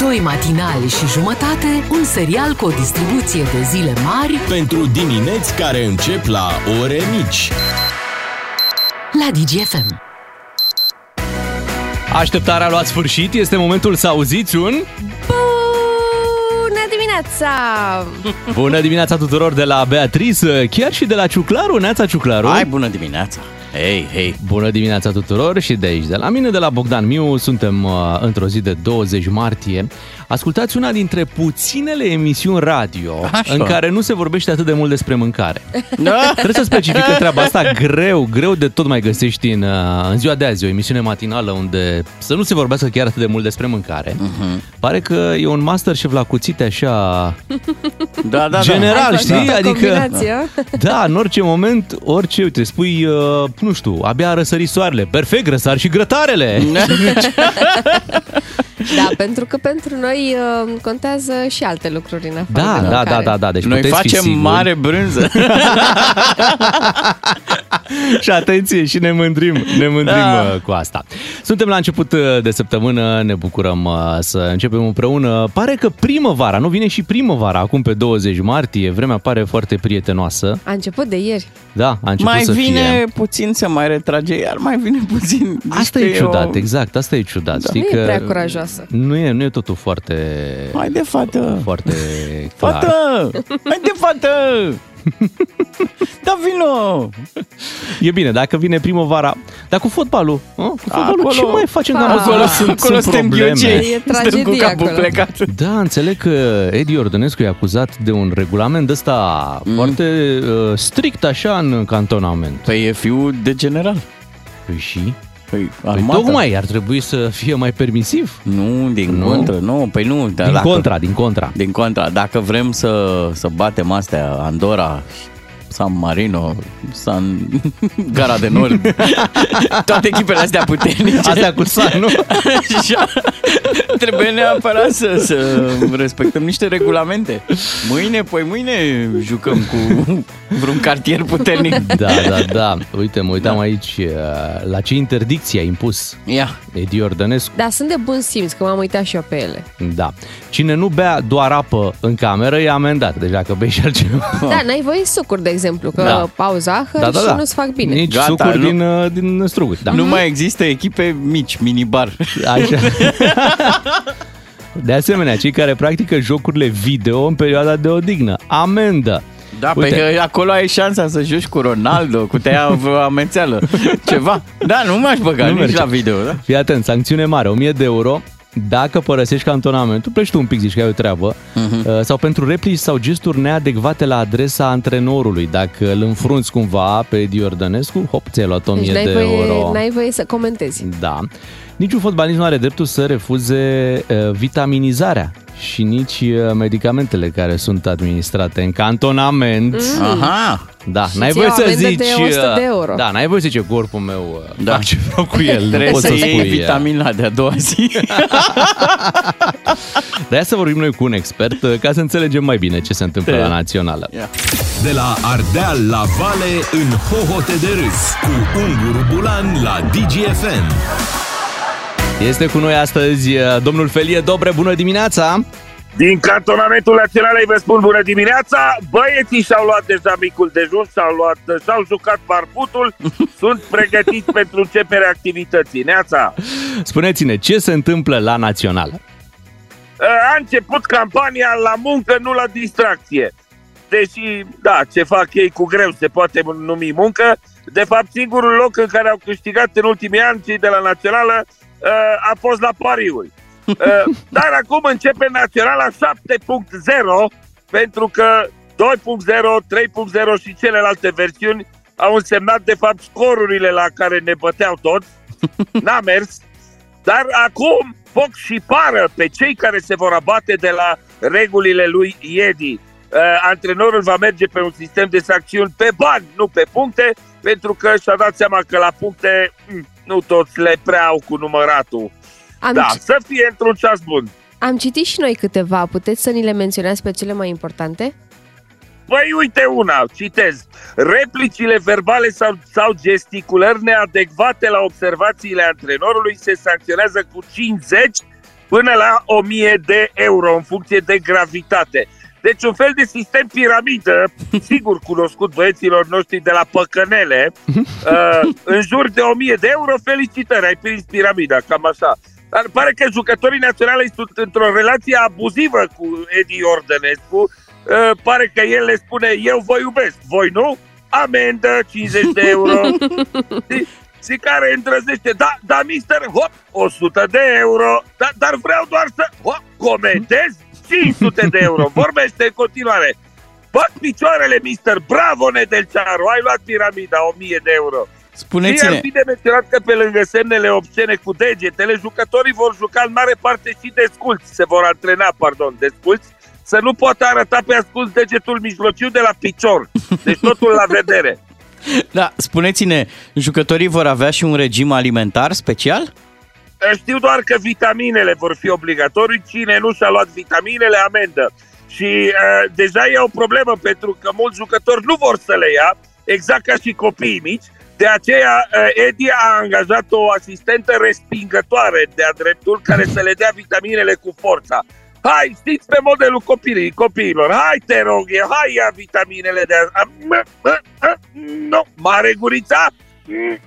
Doi matinali și jumătate, un serial cu o distribuție de zile mari Pentru dimineți care încep la ore mici. la DGFM. Așteptarea a luat sfârșit, este momentul să auziți un... Bună dimineața! Bună dimineața tuturor de la Beatrice, chiar și de la Ciuclaru, Neața Ciuclaru. Hai, bună dimineața! Hei, hei! Bună dimineața tuturor și de aici, de la mine, de la Bogdan Miu, suntem uh, într-o zi de 20 martie. Ascultați una dintre puținele emisiuni radio Așa. în care nu se vorbește atât de mult despre mâncare. Da? Trebuie să specifică treaba asta greu, greu de tot mai găsești în, uh, în ziua de azi, o emisiune matinală unde să nu se vorbească chiar atât de mult despre mâncare. Mhm. Pare că e un masterchef la cuțite așa Da, da, general, da. știi? Altă Adică, combinație. da, în orice moment, orice, uite, spui, uh, nu știu, abia a răsărit soarele, perfect, răsar și grătarele. Da, pentru că pentru noi uh, contează și alte lucruri în afară Da, de da, mâncare. da, da, da, deci Noi puteți fi facem siguri. mare brânză. și atenție, și ne mândrim, ne mândrim Da. da. cu asta. Suntem la început uh, de săptămână, ne bucurăm uh, să începem împreună. Pare că primăvara, nu vine și primăvara, acum pe 20 martie, vremea pare foarte prietenoasă. A început de ieri. Da, a început mai să vine fie. puțin, se mai retrage, iar mai vine puțin. Zici Asta că e ciudat, o- exact, asta e ciudat. Da. Știi Nu că e prea curajoasă. Nu e, nu e totul foarte, Hai de fată! foarte clar. Fată! Hai de fată! Da, vino! E bine, dacă vine primăvara, dar cu fotbalul, a? cu fotbalul Acolo- ce mai facem? Acolo- Că am văzut, Acolo, sunt, acolo sunt suntem probleme. ghiocei. E Stăm cu tragedie capul acolo. plecat. Da, înțeleg că Edi Ordănescu e acuzat de un regulament ăsta mm. foarte uh, strict așa în cantonament. Păi e fiul de general. Păi și? Păi, Păi armata. tocmai ar trebui să fie mai permisiv. Nu, din Nu? contră, nu, păi nu. Dar Din dacă, contra, din contra. Din contra, dacă vrem să, să batem astea, Andorra, San Marino, San Gara de Nord, toate echipele astea puternice. Astea cu san, nu? Așa, trebuie neapărat să, să respectăm niște regulamente. Mâine, păi mâine jucăm cu vreun cartier puternic. Da, da, da. Uite, mă uitam aici uh, la ce interdicție a impus Ia, Edi Ordănescu. Da, sunt de bun simț, că m-am uitat și eu pe ele. Da. Cine nu bea doar apă în cameră e amendat. Deci dacă bei și altceva... Da, n-ai voie sucuri, de exemplu, că Da. au zahăr Da, da, și da. nu-ți fac bine. Nici Gata, sucuri nu- din, uh, din struguri. Da. nu mai există echipe mici, minibar. Așa. De asemenea, cei care practică jocurile video în perioada de odihnă. Amendă. Da, Uite. pe acolo ai șansa să joci cu Ronaldo, cu te ia vreo amențeală, ceva. Da, nu m-aș băga Nu nici merge. la video, da? Fii atent, sancțiune mare, 1000 de euro dacă părăsești cantonamentul, pleci tu un pic, zici că ai o treabă, Mhm. uh, sau pentru replici sau gesturi neadecvate la adresa antrenorului. Dacă îl înfrunți cumva pe Edi Ordănescu, hop, ți-ai luat 1000 Deci n-ai de voie, euro. n-ai voie să comentezi. Da. Niciun fotbalist nu are dreptul să refuze uh, vitaminizarea și nici uh, medicamentele care sunt administrate în cantonament. Aha, Da, Și n-ai ți voie iau să amendă zici... de 100 de uh, euro. Da, n-ai voie să zici corpul meu uh, Da. fac ce vreau cu el. nu trebuie poți să să iei spui. uh, vitamina de a doua zi. De aia să vorbim noi cu un expert uh, ca să înțelegem mai bine ce se întâmplă Da. la națională. De la Ardeal la Vale în hohote de râs cu Unguru Bulan la DGFM. Este cu noi astăzi uh, domnul Felie Dobre, bună dimineața! Din cantonamentul național îi vă spun bună dimineața. Băieții și-au luat deja micul dejun, și-au luat, și-au jucat barbutul, sunt pregătiți pentru începerea activității. Neața, Spuneți-ne, ce se întâmplă la națională? a început campania la muncă, nu la distracție. Deși, da, ce fac ei cu greu se poate numi muncă, de fapt singurul loc în care au câștigat în ultimii ani cei de la națională uh, a fost la pariuri. Uh, Dar acum începe naționala 7.0 pentru că 2.0, 3.0 și celelalte versiuni au însemnat de fapt scorurile la care ne băteau toți. N-a mers. Dar acum foc și pară pe cei care se vor abate de la regulile lui Iedi. Uh, antrenorul va merge pe un sistem de sancțiuni pe bani, nu pe puncte, pentru că și-a dat seama că la puncte mm, nu toți le prea au cu număratul. Am, Da, ci- să fie într-un ceas bun. am citit și noi câteva. Puteți să ni le menționați pe cele mai importante? Păi uite una, citez. Replicile verbale sau, sau gesticulări neadecvate la observațiile antrenorului se sancționează cu 50 până la 1000 de euro în funcție de gravitate. Deci un fel de sistem piramidă, sigur cunoscut băieților noștri de la Păcănele, uh, în jur de 1000 de euro, felicitări, ai prins piramida, cam așa. Dar pare că jucătorii naționale sunt într-o relație abuzivă cu Edi Ordănescu. Uh, pare că el le spune, eu vă iubesc, voi nu? Amendă, 50 de euro. și, și care îndrăznește, da, da, mister, hop, 100 de euro, da, dar vreau doar să, hop, comentez 500 de euro. Vorbește în continuare. Băt picioarele, mister, bravo, Nedelcearu, ai luat piramida, 1000 de euro. Spuneți-ne. Și ar fi de menționat că pe lângă semnele obscene cu degetele, jucătorii vor juca în mare parte și desculți, se vor antrena, pardon, desculți, să nu poată arăta pe ascuns degetul mijlociu de la picior. Deci totul la vedere. Da, spuneți-ne, jucătorii vor avea și un regim alimentar special? Știu doar că vitaminele vor fi obligatorii, cine nu și-a luat vitaminele, amendă. Și uh, deja e o problemă pentru că mulți jucători nu vor să le ia, exact ca și copiii mici, de aceea, Edi a angajat o asistentă respingătoare de-a dreptul care să le dea vitaminele cu forța. Hai, știți pe modelul copiii, copiilor, hai te rog, eu, hai ia vitaminele de a... Nu, mare gurița?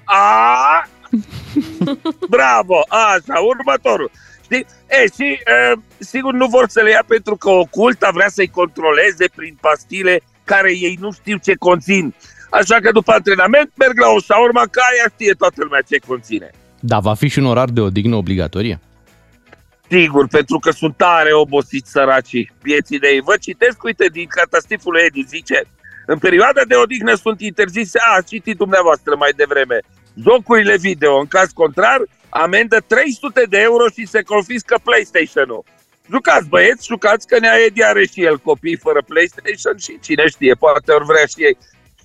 A, bravo, așa, următorul. Știi? E, și e, sigur nu vor să le ia pentru că oculta vrea să-i controleze prin pastile care ei nu știu ce conțin. Așa că după antrenament merg la o șaurma, ca aia știe toată lumea ce conține. Da, va fi și un orar de odihnă obligatorie? Sigur, pentru că sunt tare obosiți săracii vieții de ei. Vă citesc, uite, din catastiful Edi, zice în perioada de odihnă sunt interzise, a, citit dumneavoastră mai devreme, jocurile video. În caz contrar, amendă 300 de euro și se confiscă PlayStation-ul. Jucați băieți, jucați că ne Edi are și el copii fără PlayStation și cine știe, poate ori vrea și ei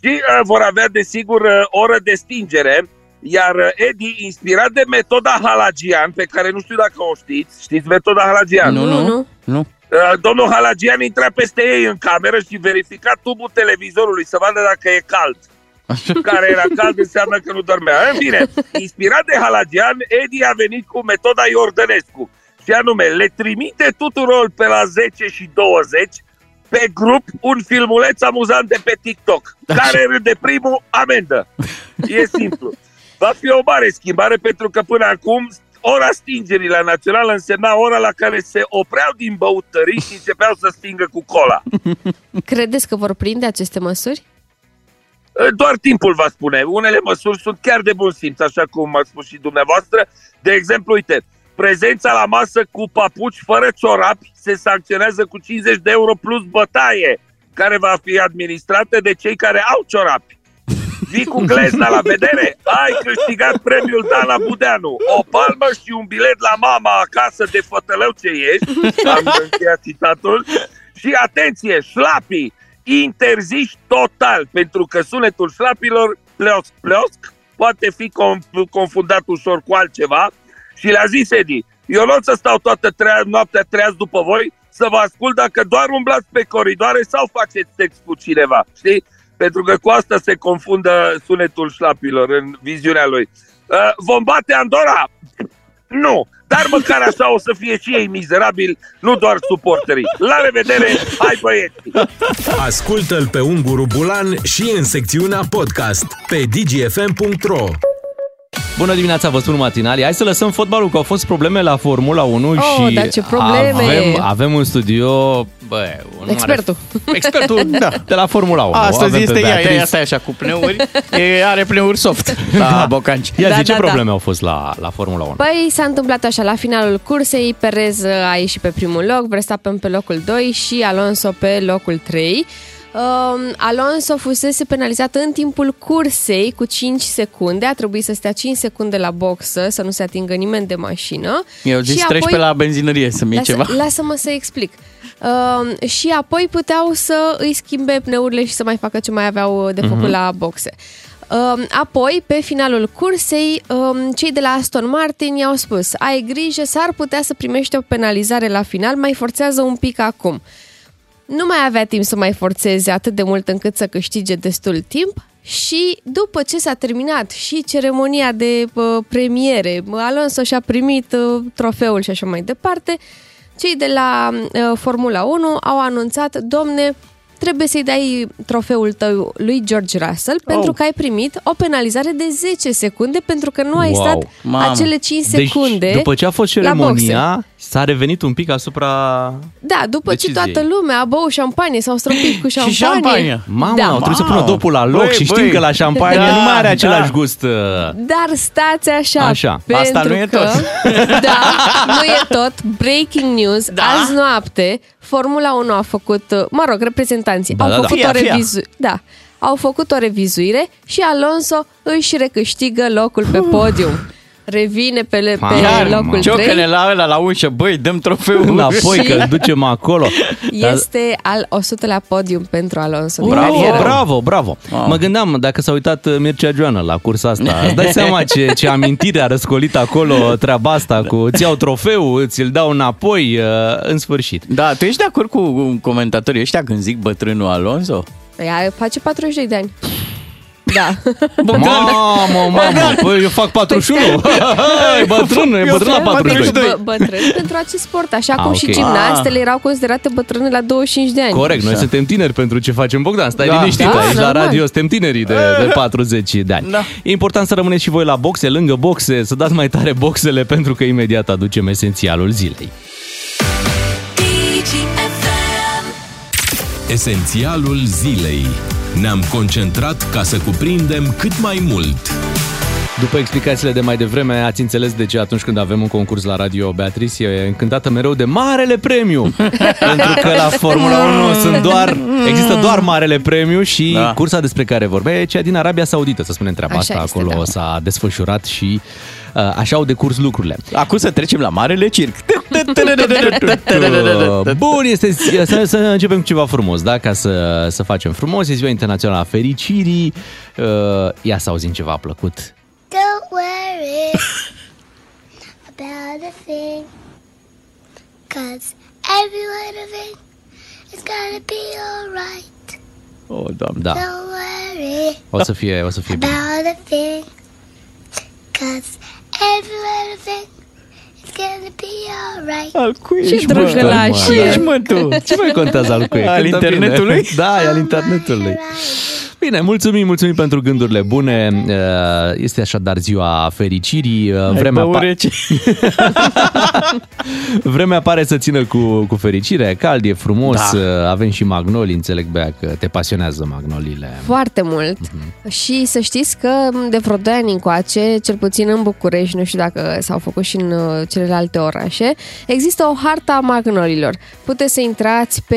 și uh, vor avea, desigur, uh, oră de stingere, iar uh, Edi, inspirat de metoda Halagian, pe care nu știu dacă o știți, știți metoda Halagian? Nu, nu, nu. nu. Uh, domnul Halagian intra peste ei în cameră și verifica tubul televizorului să vadă dacă e cald. Care era cald înseamnă că nu dormea. În fine, inspirat de Halagian, Edi a venit cu metoda Iordănescu. Și anume, le trimite tuturor pe la 10 și 20 pe grup un filmuleț amuzant de pe TikTok. Care râde primul, amendă. E simplu. Va fi o mare schimbare pentru că până acum ora stingerii la național însemna ora la care se opreau din băutării și începeau să stingă cu cola. Credeți că vor prinde aceste măsuri? Doar timpul va spune. Unele măsuri sunt chiar de bun simț, așa cum a spus și dumneavoastră. De exemplu, uite, Prezența la masă cu papuci fără ciorapi se sancționează cu 50 de euro plus bătaie, care va fi administrată de cei care au ciorapi. Vii cu glezna la vedere? Ai câștigat premiul Dana Budeanu. O palmă și un bilet la mama acasă de fătălău ce ești. Am încheiat citatul. Și atenție, șlapii interziși total, pentru că sunetul șlapilor, pleosc, pleosc, poate fi confundat ușor cu altceva, și le-a zis Edi, eu nu o să stau toată trea- noaptea treaz după voi să vă ascult dacă doar umblați pe coridoare sau faceți text cu cineva, știi? Pentru că cu asta se confundă sunetul șlapilor în viziunea lui. Uh, vom bate Andorra? Nu, dar măcar așa o să fie și ei mizerabili, nu doar suporterii. La revedere, hai băieți! Ascultă-l pe Unguru Bulan și în secțiunea podcast pe dgfm.ro Bună dimineața, vă spun matinali. Hai să lăsăm fotbalul, că au fost probleme la Formula 1 oh, și dar ce probleme! Avem, avem un studio... Bă, un Expertul. Mare, expertul da, de la Formula 1. Astăzi avem este pe ea, Beatrice. ea, asta e așa, cu pneuri, e, are pneuri soft la Da. bocanci. Ia Da, zi, ce da, da. probleme au fost la, la Formula 1? Păi s-a întâmplat așa, la finalul cursei, Perez a ieșit pe primul loc, Verstappen pe locul 2 și Alonso pe locul 3. Um, Alonso fusese penalizat în timpul cursei cu 5 secunde, a trebuit să stea 5 secunde la boxă, să nu se atingă nimeni de mașină. Eu zis, Și treci pe la benzinărie să-mi iei lasă, ceva. Lasă-mă să explic. Um, și apoi puteau să îi schimbe pneurile și să mai facă ce mai aveau de făcut Mhm. la boxe. Um, apoi, pe finalul cursei, um, cei de la Aston Martin i-au spus ai grijă, s-ar putea să primești o penalizare la final, mai forțează un pic acum. Nu mai avea timp să mai forțeze atât de mult încât să câștige destul timp, și după ce s-a terminat și ceremonia de uh, premiere, Alonso și-a primit uh, trofeul și așa mai departe, cei de la uh, Formula 1 au anunțat, domne, trebuie să-i dai trofeul tău lui George Russell oh. pentru că ai primit o penalizare de 10 secunde pentru că nu ai Wow. stat Mamă. acele 5 secunde Deci, după ce a fost la boxe. ceremonia, s-a revenit un pic asupra... Da, după Deciziei. ce toată lumea a băut șampanie, s-au stropit cu șampanie. șampanie. Mamă, Da. au trebuit să Mamă. pună dopul la loc Băi, și știm băi. că la șampanie Da, nu mai are același da. gust. uh, Dar stați așa, Așa. pentru Asta nu e că, tot. Da, nu e tot. Breaking news. Da? Azi noapte, Formula 1 a făcut, mă rog, reprezentanții Da, au da, da. făcut Fia, o fia. revizuire. Da, au făcut o revizuire și Alonso își recâștigă locul pe podium. Revine pe, le, pe Iar, locul mă. 3. Ciocăne la ăla la ușă, băi, dăm trofeul. Înapoi, Și- că îl ducem acolo. Dar- Este al 100-lea podium pentru Alonso. din Bravo, carieră. bravo, bravo. Wow. Mă gândeam, dacă s-a uitat uh, Mircea Joană la cursa asta, îți dai seama ce, ce amintire a răscolit acolo treaba asta cu îți iau trofeu, ți-l dau înapoi, uh, în sfârșit. Da, tu ești de acord cu comentatorii ăștia când zic bătrânul Alonso? Ea face 42 de ani. Da. Mamă, mamă, păi eu fac 41. Hai, bătrân, e bătrân la fac 42. Bă, bătrâni pentru acest sport, așa Ah, cum ok. și gimnastele erau considerate bătrâne la 25 de ani. Corect, noi Așa. suntem tineri pentru ce facem, Bogdan. Stai Da. liniștit, Da, aici la normal. radio suntem tinerii de, de 40 de ani. Da. E important să rămâneți și voi la boxe, lângă boxe, să dați mai tare boxele, pentru că imediat aducem esențialul zilei. Esențialul zilei. Ne-am concentrat ca să cuprindem cât mai mult. După explicațiile de mai devreme, ați înțeles de ce atunci când avem un concurs la radio, Beatrice e încântată mereu de marele premiu. Pentru că la Formula 1 sunt doar, există doar marele premiu și Da. cursa despre care vorbea e cea din Arabia Saudită, să spunem treaba Așa asta. este, Acolo da. s-a desfășurat și uh, așa au decurs lucrurile. Acum să trecem la Marele Circ. Bun, este să, să începem cu ceva frumos, da? Ca să, să facem frumos. E ziua internațională a fericirii. Uh, ia să auzim ceva plăcut. Don't worry about a thing, cause every one of it is gonna be alright. Oh, doamne. Da, Don't worry o să fie, o să fie bine. About a thing, cause every one of it is gonna be alright. Al cui Ce ești, mă? drăgălaș Al cui e. ești, mă, tu? Ce mai contează al cui? Al Cântă internetului? Bine. Da, e al internetului. Bine, mulțumim, mulțumim pentru gândurile bune. Uh, Este așadar ziua fericirii. Uh, Ai Vremea, băut pa- rece. vremea pare să țină cu, cu fericire. E cald, e frumos. Da. Uh, Avem și magnolii. Înțeleg, Bea, că te pasionează magnoliile. Foarte mult. Și să știți că de vreo 2 ani încoace, cel puțin în București, nu știu dacă s-au făcut și în uh, celelalte orașe, există o harta a magnolilor. Puteți să intrați pe,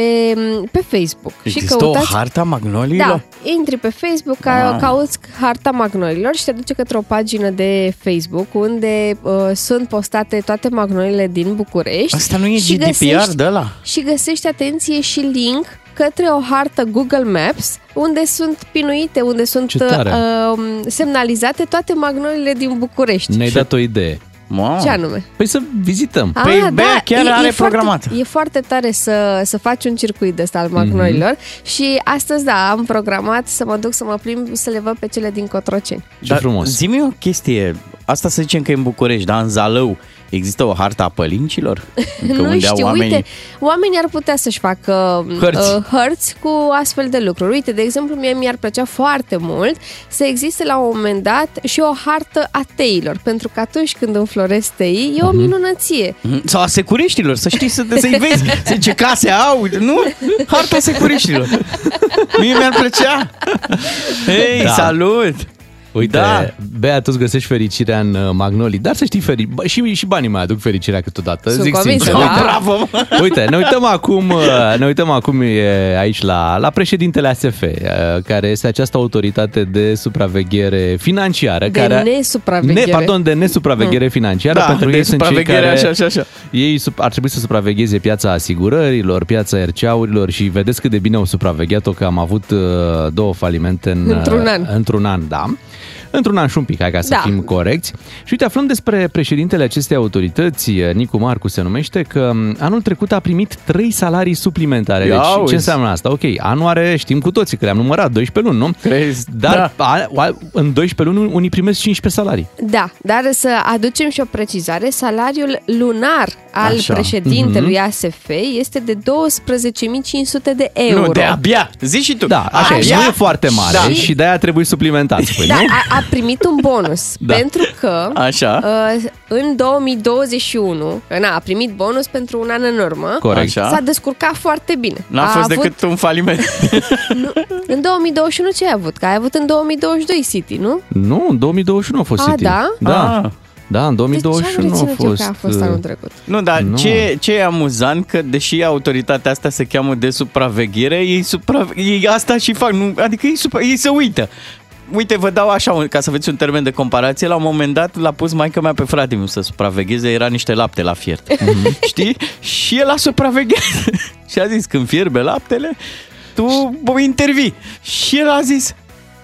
pe Facebook și Există căutați... o harta magnoliilor? Da, intri pe Facebook, ca, Wow. cauți harta magnolilor și te duce către o pagină de Facebook unde uh, sunt postate toate magnolile din București. Asta nu e și GDPR găsești- de ăla? și găsești, atenție, și link către o hartă Google Maps unde sunt pinuite, unde sunt Ce tare. uh, semnalizate toate magnolile din București. Ne-ai dat o idee. Mamă. Ce anume? Păi să vizităm. Păi, Bea chiar are programat. Foarte, e foarte tare să, să faci un circuit de ăsta al magnolilor Mhm. și astăzi, da, am programat să mă duc să mă plimb să le văd pe cele din Cotroceni. Ce frumos. Zi-mi o chestie. Asta să zicem că e în București, dar în Zalău există o harta a pălincilor? Încă nu unde au știu, oamenii... uite, oamenii ar putea să-și facă Hărți. Uh, hărți cu astfel de lucruri. Uite, de exemplu, mie mi-ar plăcea foarte mult să existe la un moment dat și o hartă a teilor, pentru că atunci când înfloresc teii, e o Mhm. minunăție. Mhm. Sau a securiștilor, să știi, să, să-i vezi, să ce case au, nu? Harta securiștilor. Mie mi-ar plăcea. Hei, Da. salut! Uite, Da. da. Bea, tu găsești fericirea în uh, magnolii, dar să știi, feri... bă, și, și banii mai aduc fericirea câteodată. Sunt zic convinsă, sincer. da. Uite, Bravo! mă. Uite, ne uităm acum, uh, ne uităm acum e aici la, la președintele ASF, uh, care este această autoritate de supraveghere financiară. De care nesupraveghere. Ne, pardon, de nesupraveghere financiară, Da, pentru de ei sunt cei supraveghere, care așa, așa, așa. ei sup- ar trebui să supravegheze piața asigurărilor, piața RCA-urilor și vedeți cât de bine au supravegheat-o, că am avut uh, două falimente în, Într-un an. Într-un an, da. Într-un an și un pic, hai ca să Da. fim corecți. Și uite, aflăm despre președintele acestei autorități, Nicu Marcu se numește, că m, anul trecut a primit 3 salarii suplimentare. Ia Deci, uzi. ce înseamnă asta? Ok, anul are, știm cu toții că le-am numărat, 12 luni, nu? Crezi? Dar a, a, în 12 luni unii primesc 15 salarii. Da, dar să aducem și o precizare, salariul lunar al Așa. președintelui ASF este de 12.500 de euro. Nu, de abia. Zici și tu. Da, așa, e, Abia? nu e foarte mare Da. și de-aia trebuie suplimentat, spui, Da, nu? a, a primit un bonus Da. pentru că Așa. uh, în 2021, că na, a primit bonus pentru un an în urmă, Corect. Așa. s-a descurcat foarte bine. N-a a fost avut, decât un faliment. nu, în 2021 ce ai avut? Că ai avut în 2022 City, nu? Nu, în 2021 a fost A, City. da? Da. Ah. Da, în De ce am 2021 a reținut eu fost... că a fost uh, anul trecut? Nu, dar Nu. Ce, ce e amuzant că deși autoritatea asta se cheamă de supraveghere, ei, supra, ei asta și fac, nu, adică ei, supra, ei se uită. Uite, vă dau așa, un- ca să aveți un termen de comparație, la un moment dat l-a pus maica mea pe frate meu să supravegheze, era niște lapte la fiert. Știi? Și el a supravegheat. și a zis, când fierbe laptele, tu bă, intervii. Și el a zis,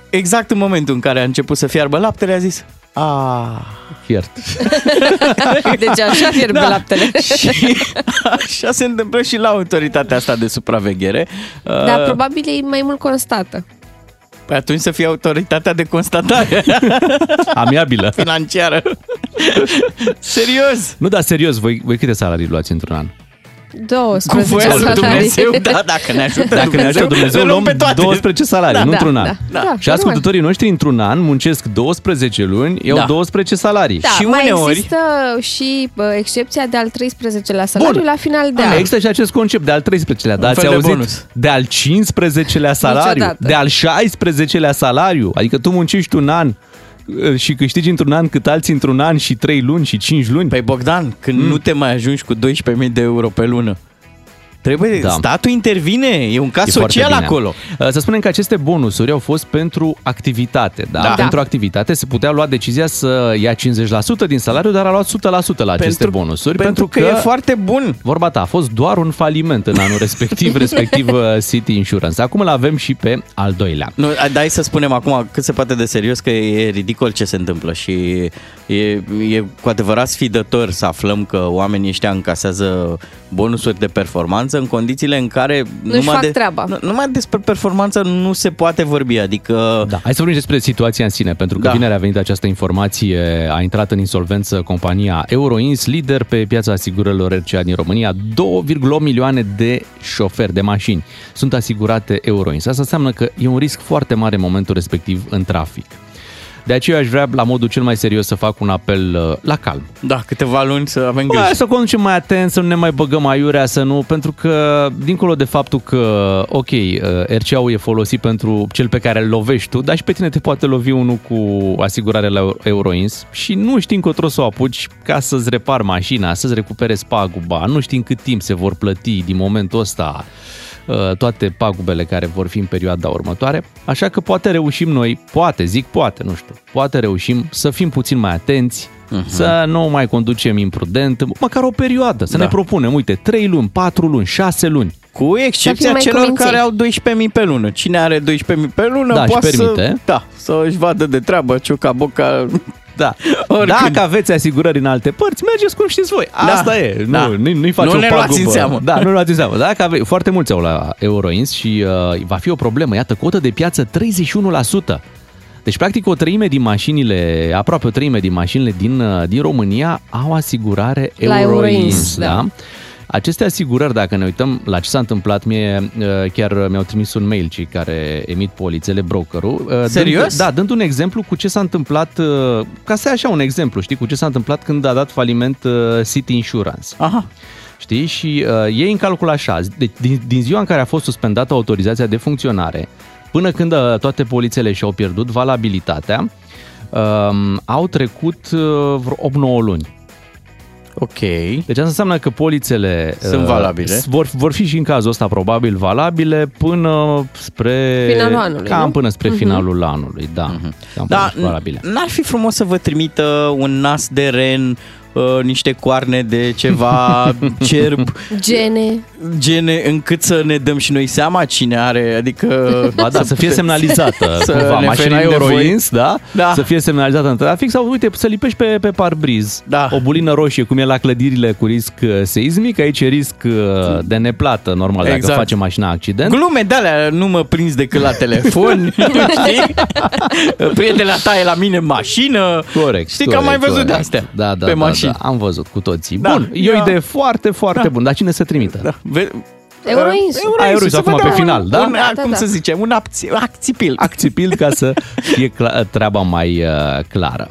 exact în momentul în care a început să fiarbă laptele, a zis, a Fiert. Deci așa fierbe Da. laptele. și așa se întâmplă și la autoritatea asta de supraveghere. Dar Uh, probabil e mai mult constată. Păi atunci să fie autoritatea de constatare Amiabilă. financiară. Serios. Nu, dar serios, voi, voi câte salarii luați într-un an? 12 Cu voia lui salarii. Dumnezeu, da, dacă ne ajută Dacă ne ajută Dumnezeu, le luăm pe toate. 12 salarii, Da, nu da, într-un an. da, da, și normal. ascultătorii noștri într-un an muncesc 12 luni, iau Da. 12 salarii. Da, Și mai uneori- există și bă, excepția de al 13-lea salariu Bun. la final de an. Există și acest concept de al 13-lea, dar Un ați fel de auzit bonus. de al 15-lea salariu, Niciodată. de al 16-lea salariu, adică tu muncești un an uh, și câștigi într-un an cât alții într-un an și 3 luni și 5 luni. Păi Bogdan, când mm. nu te mai ajungi cu 12.000 de euro pe lună, trebuie, Da. da. statul intervine, e un caz E foarte social bine. acolo. Uh, Să spunem că aceste bonusuri au fost pentru activitate. Da? Da. Pentru activitate se putea lua decizia să ia 50% din salariu, dar a luat 100% la aceste bonusuri. Pentru, că, e foarte bun. Vorba ta, a fost doar un faliment în anul respectiv, respectiv uh, City Insurance. Acum îl avem și pe al doilea. Nu, dai să spunem acum cât se poate de serios că e ridicol ce se întâmplă și e, e cu adevărat sfidător să aflăm că oamenii ăștia încasează bonusuri de performanță în condițiile în care Nu-și fac de, treaba. Nu, numai despre performanță nu se poate vorbi, adică Da, hai să vorbim despre situația în sine, pentru că Da. vineri a venit această informație, a intrat în insolvență compania Euroins, lider pe piața asigurărilor RCA din România, 2,8 milioane de șoferi de mașini sunt asigurate Euroins. Asta înseamnă că e un risc foarte mare în momentul respectiv în trafic. De aceea aș vrea la modul cel mai serios să fac un apel uh, la calm. da, câteva luni să avem Bă, grijă. să conducem mai atent, să nu ne mai băgăm aiurea, să nu, pentru că, dincolo de faptul că, ok, uh, RCA-ul e folosit pentru cel pe care îl lovești tu, dar și pe tine te poate lovi unul cu asigurare la Euroins și nu știi încotro să o apuci ca să-ți repar mașina, să-ți recuperezi paguba, nu știi în cât timp se vor plăti din momentul ăsta uh, toate pagubele care vor fi în perioada următoare, așa că poate reușim noi, poate, zic poate, nu știu, poate reușim să fim puțin mai atenți, uh-huh. să nu mai conducem imprudent, măcar o perioadă, să Da. ne propunem, uite, 3 luni, 4 luni, 6 luni. Cu excepția mai celor cuminței. care au 12.000 pe lună. Cine are 12.000 pe lună Da, își poate permite. să, da, să își vadă de treabă ciuca boca. Da. Oricând. Dacă aveți asigurări în alte părți, mergeți cum știți voi. Asta e. Nu, da. nu, nu-i faci Nu o ne pagubă. luați în seamă. Da, nu luați în seamă. Dacă ave... Foarte mulți au la Euroins și uh, va fi o problemă. Iată, cotă de piață 31%. Deci, practic, o treime din mașinile, aproape o treime din mașinile din, uh, din România au asigurare La Euroins. Euroins, da. da. Aceste asigurări, dacă ne uităm la ce s-a întâmplat, mie uh, chiar mi-au trimis un mail cei care emit polițele, brokerul. uh, Serios? Dând, da, dând un exemplu cu ce s-a întâmplat, uh, ca să ai așa un exemplu, știi, cu ce s-a întâmplat când a dat faliment uh, City Insurance. Aha. Știi? Și uh, ei în calcul așa, de, din, din ziua în care a fost suspendată autorizația de funcționare, până când uh, toate polițele și-au pierdut valabilitatea, um, au trecut uh, vreo 8-9 luni. Ok. Deci asta înseamnă că polițele Sunt valabile. Vor, vor fi și în cazul ăsta probabil valabile până spre... Finalul anului, Cam nu? până spre Mhm. finalul anului, da. Cam Da, până valabile. n-ar fi frumos să vă trimită un nas de ren, uh, niște coarne de ceva cerb, Gene. gene încât să ne dăm și noi seama cine are, adică... Ba da, să fie semnalizată Să cumva. ne Mașina ferim de Euroins, da? Da. Să fie semnalizată în trafic sau, uite, să lipești pe, pe parbriz. Da. O bulină roșie, cum e la clădirile cu risc uh, seismic, aici e risc uh, de neplată, normal, dacă Exact. face mașina accident. Glume de alea, nu mă prins decât la telefon, știi? Prietena ta e la mine în mașină. Corect. Știi că corect, am mai văzut de corect. astea Da, da, pe da, mașini. Da, am văzut cu toții. Da. Bun, e o Da. idee foarte, foarte Da. bună. Dar cine să trimită? Da. Ve- Euroins. A, Euroins, să acum vă pe dau final, un, da? Un, Da, da, cum da. să zicem, un acți, acțipil. acțipil ca să fie cla- treaba mai uh, clară.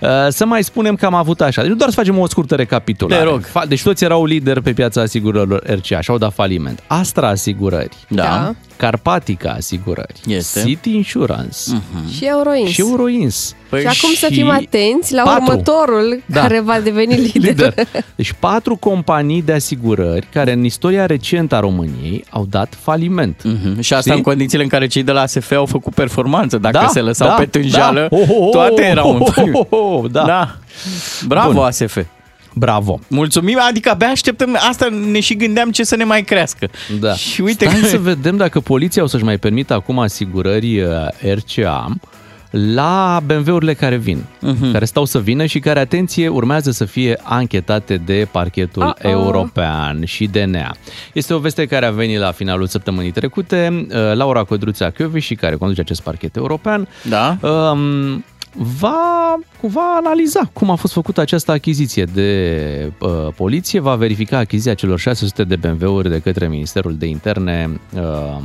Uh, Să mai spunem că am avut așa. Deci nu doar să facem o scurtă recapitulare. Te rog. Fa- Deci toți erau lideri pe piața asigurărilor RCA și au dat faliment. Astra Asigurări, Da. Da. Carpatica Asigurări, Este. City Insurance Și Euroins. și Euroins. Păi și acum să fim atenți la patru. următorul Da. care va deveni lider. Lider. Deci patru companii de asigurări care în istoria recentă a României au dat faliment. Mhm. Și asta Știi? în condițiile în care cei de la ASF au făcut performanță. Dacă se lăsau da, pe tânjală, da. Oh, oh, oh, toate erau în oh, oh, oh, oh, da. Da. Bravo, Bun. ASF. Bravo. Mulțumim, adică abia așteptăm, asta ne și gândeam ce să ne mai crească. Da. Și uite Stai că... să vedem dacă poliția o să-și mai permită acum asigurări uh, RCA la BMW-urile care vin, uh-huh. care stau să vină și care, atenție, urmează să fie anchetate de parchetul Uh-oh. european și DNA. Este o veste care a venit la finalul săptămânii trecute. Uh, Laura Codruța și care conduce acest parchet european, Da? um, va, va analiza cum a fost făcută această achiziție de uh, poliție, va verifica achiziția celor 600 de BMW-uri de către Ministerul de Interne. Uh,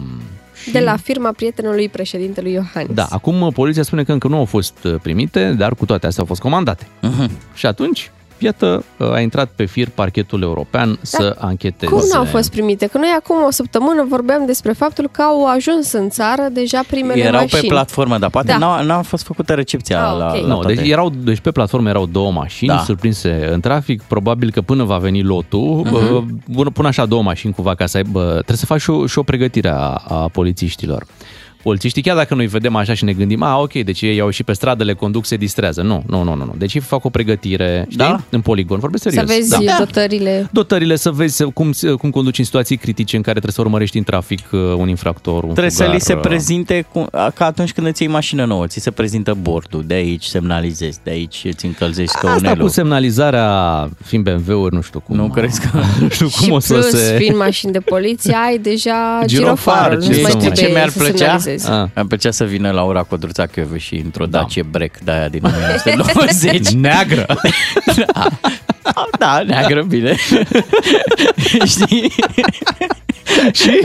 și- De la firma prietenului președintelui Iohannis. Da, acum uh, poliția spune că încă nu au fost uh, primite, dar cu toate astea au fost comandate. Mhm. Și atunci, iată, uh, a intrat pe fir parchetul european să ancheteze. Cum nu au fost primite? Că noi acum o săptămână vorbeam despre faptul că au ajuns în țară deja primele Erau mașini. pe platformă, dar poate Da. n-a, n-a fost făcută recepția Ah, la, ok. la Nu, toate. deci, erau, deci pe platformă erau două mașini Da. da. surprinse în trafic. Probabil că până va veni lotul, uh-huh. uh, până așa două mașini cumva ca să aibă... Trebuie să faci și o, și o pregătire a, a polițiștilor. Polițiștii, chiar dacă noi vedem așa și ne gândim, a, ok, deci ei au și pe stradă, le conduc, se distrează. Nu, nu, nu, nu. nu. Deci ei fac o pregătire, știi, Da? în poligon. Vorbesc Să serios. vezi da. dotările. Dotările, să vezi cum, cum conduci în situații critice în care trebuie să urmărești în trafic uh, un infractor, un Trebuie fugar, să li se uh, prezinte, cu, ca atunci când îți iei mașină nouă, ți se prezintă bordul, de aici semnalizezi, de aici îți încălzești Asta căunelul. cu semnalizarea, fiind BMW-uri, nu știu cum. Nu crezi că... Nu știu cum și o să plus, se... fiind mașini de poliție, ai deja Girofar, girofarul. ce Nu mai să mă- trebuie ce mi-ar să plăcea? semnalizezi. Ah. Am plăcea să vină Laura Codruța Chiove și într-o Da. Dacie Break de aia din 1990. Neagră. da. da, neagră, bine. Știi? și?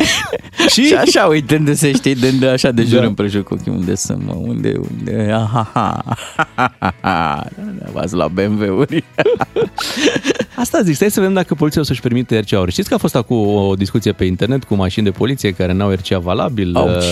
Și? și așa uitându-se, știi, dând așa de jur Da. împrejur cu ochii, unde să mă, unde, unde, aha, ha, ha, ha, ha. Da, V-ați la BMW-uri. Asta zic, stai să vedem dacă poliția o să-și permite RCA-uri. Știți că a fost acum o discuție pe internet cu mașini de poliție care n-au RCA valabil? Auci.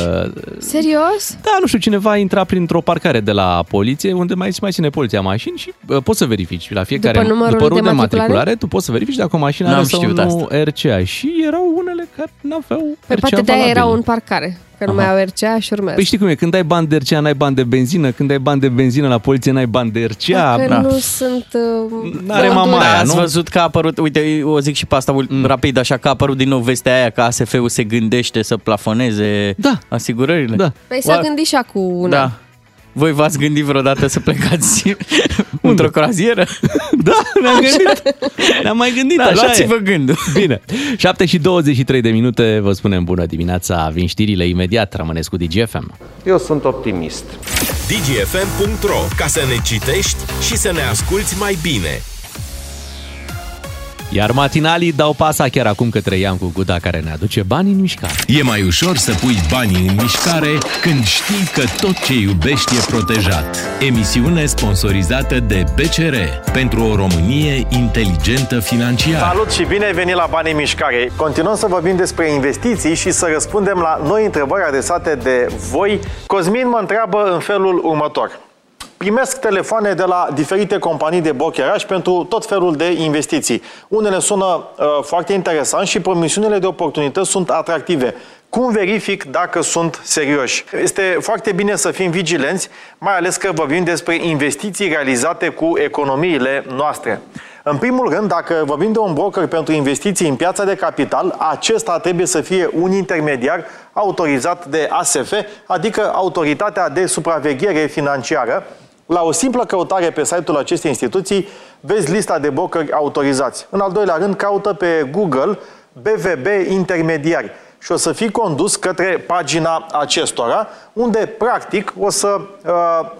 Uh, Serios? Da, nu știu, cineva intra printr-o parcare de la poliție, unde mai, mai ține poliția mașini și uh, poți să verifici la fiecare După numărul după de de matriculare? matriculare, tu poți să verifici dacă o mașină N-am are sau știut nu asta. RCA. Și erau unele care n-aveau Păi RCA poate de-aia valabil. erau în parcare, că nu mai au RCA și urmează. Păi știi cum e, când ai bani de RCA, n-ai bani de benzină, când ai bani de benzină la poliție, n-ai bani de RCA. Dacă Da. nu sunt... Uh, N-are borduri. mama aia, Da, ați nu? văzut că a apărut, uite, o zic și pe asta mm. rapid, așa că a apărut din nou vestea aia că ASF-ul se gândește să plafoneze Da. asigurările. Da. Păi s-a Oa- gândit și cu una. Da. Voi v-ați gândit vreodată să plecați într-o croazieră? Da, ne-am gândit. Ne-am mai gândit, Da, așa e. luați-vă gândul. Bine, 7 și 23 de minute, vă spunem bună dimineața, vin știrile imediat, rămâneți cu DGFM. Eu sunt optimist. dgfm.ro Ca să ne citești și să ne asculti mai bine. Iar matinalii dau pasa chiar acum către Ian cu Guda care ne aduce bani în mișcare. E mai ușor să pui banii în mișcare când știi că tot ce iubești e protejat. Emisiune sponsorizată de BCR pentru o Românie inteligentă financiar. Salut și bine ai venit la Banii în Mișcare! Continuăm să vorbim despre investiții și să răspundem la noi întrebări adresate de voi. Cosmin mă întreabă în felul următor. Primesc telefoane de la diferite companii de brokeraj pentru tot felul de investiții. Unele sună uh, foarte interesant și promisiunile de oportunități sunt atractive. Cum verific dacă sunt serioși? Este foarte bine să fim vigilenți, mai ales că vorbim despre investiții realizate cu economiile noastre. În primul rând, dacă vorbim de un broker pentru investiții în piața de capital, acesta trebuie să fie un intermediar autorizat de ASF, adică Autoritatea de Supraveghere Financiară. La o simplă căutare pe site-ul acestei instituții, vezi lista de brokeri autorizați. În al doilea rând, caută pe Google BVB Intermediari și o să fii condus către pagina acestora, unde, practic, o să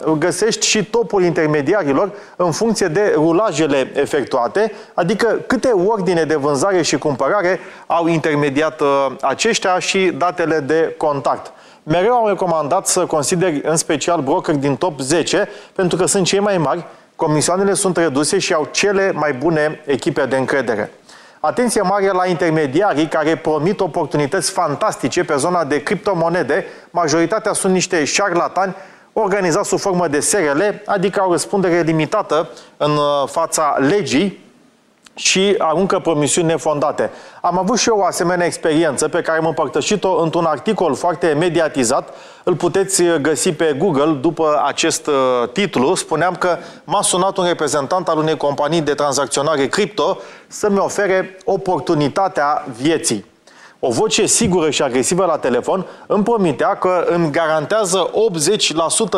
uh, găsești și topul intermediarilor în funcție de rulajele efectuate, adică câte ordine de vânzare și cumpărare au intermediat uh, aceștia și datele de contact. Mereu am recomandat să consideri în special broker din top 10, pentru că sunt cei mai mari, comisioanele sunt reduse și au cele mai bune echipe de încredere. Atenție mare la intermediarii care promit oportunități fantastice pe zona de criptomonede. Majoritatea sunt niște șarlatani organizați sub formă de SRL, adică au răspundere limitată în uh, fața legii și aruncă promisiuni nefondate. Am avut și eu o asemenea experiență pe care am împărtășit-o într-un articol foarte mediatizat. Îl puteți găsi pe Google după acest uh, titlu. Spuneam că m-a sunat un reprezentant al unei companii de tranzacționare cripto să-mi ofere oportunitatea vieții o voce sigură și agresivă la telefon îmi promitea că îmi garantează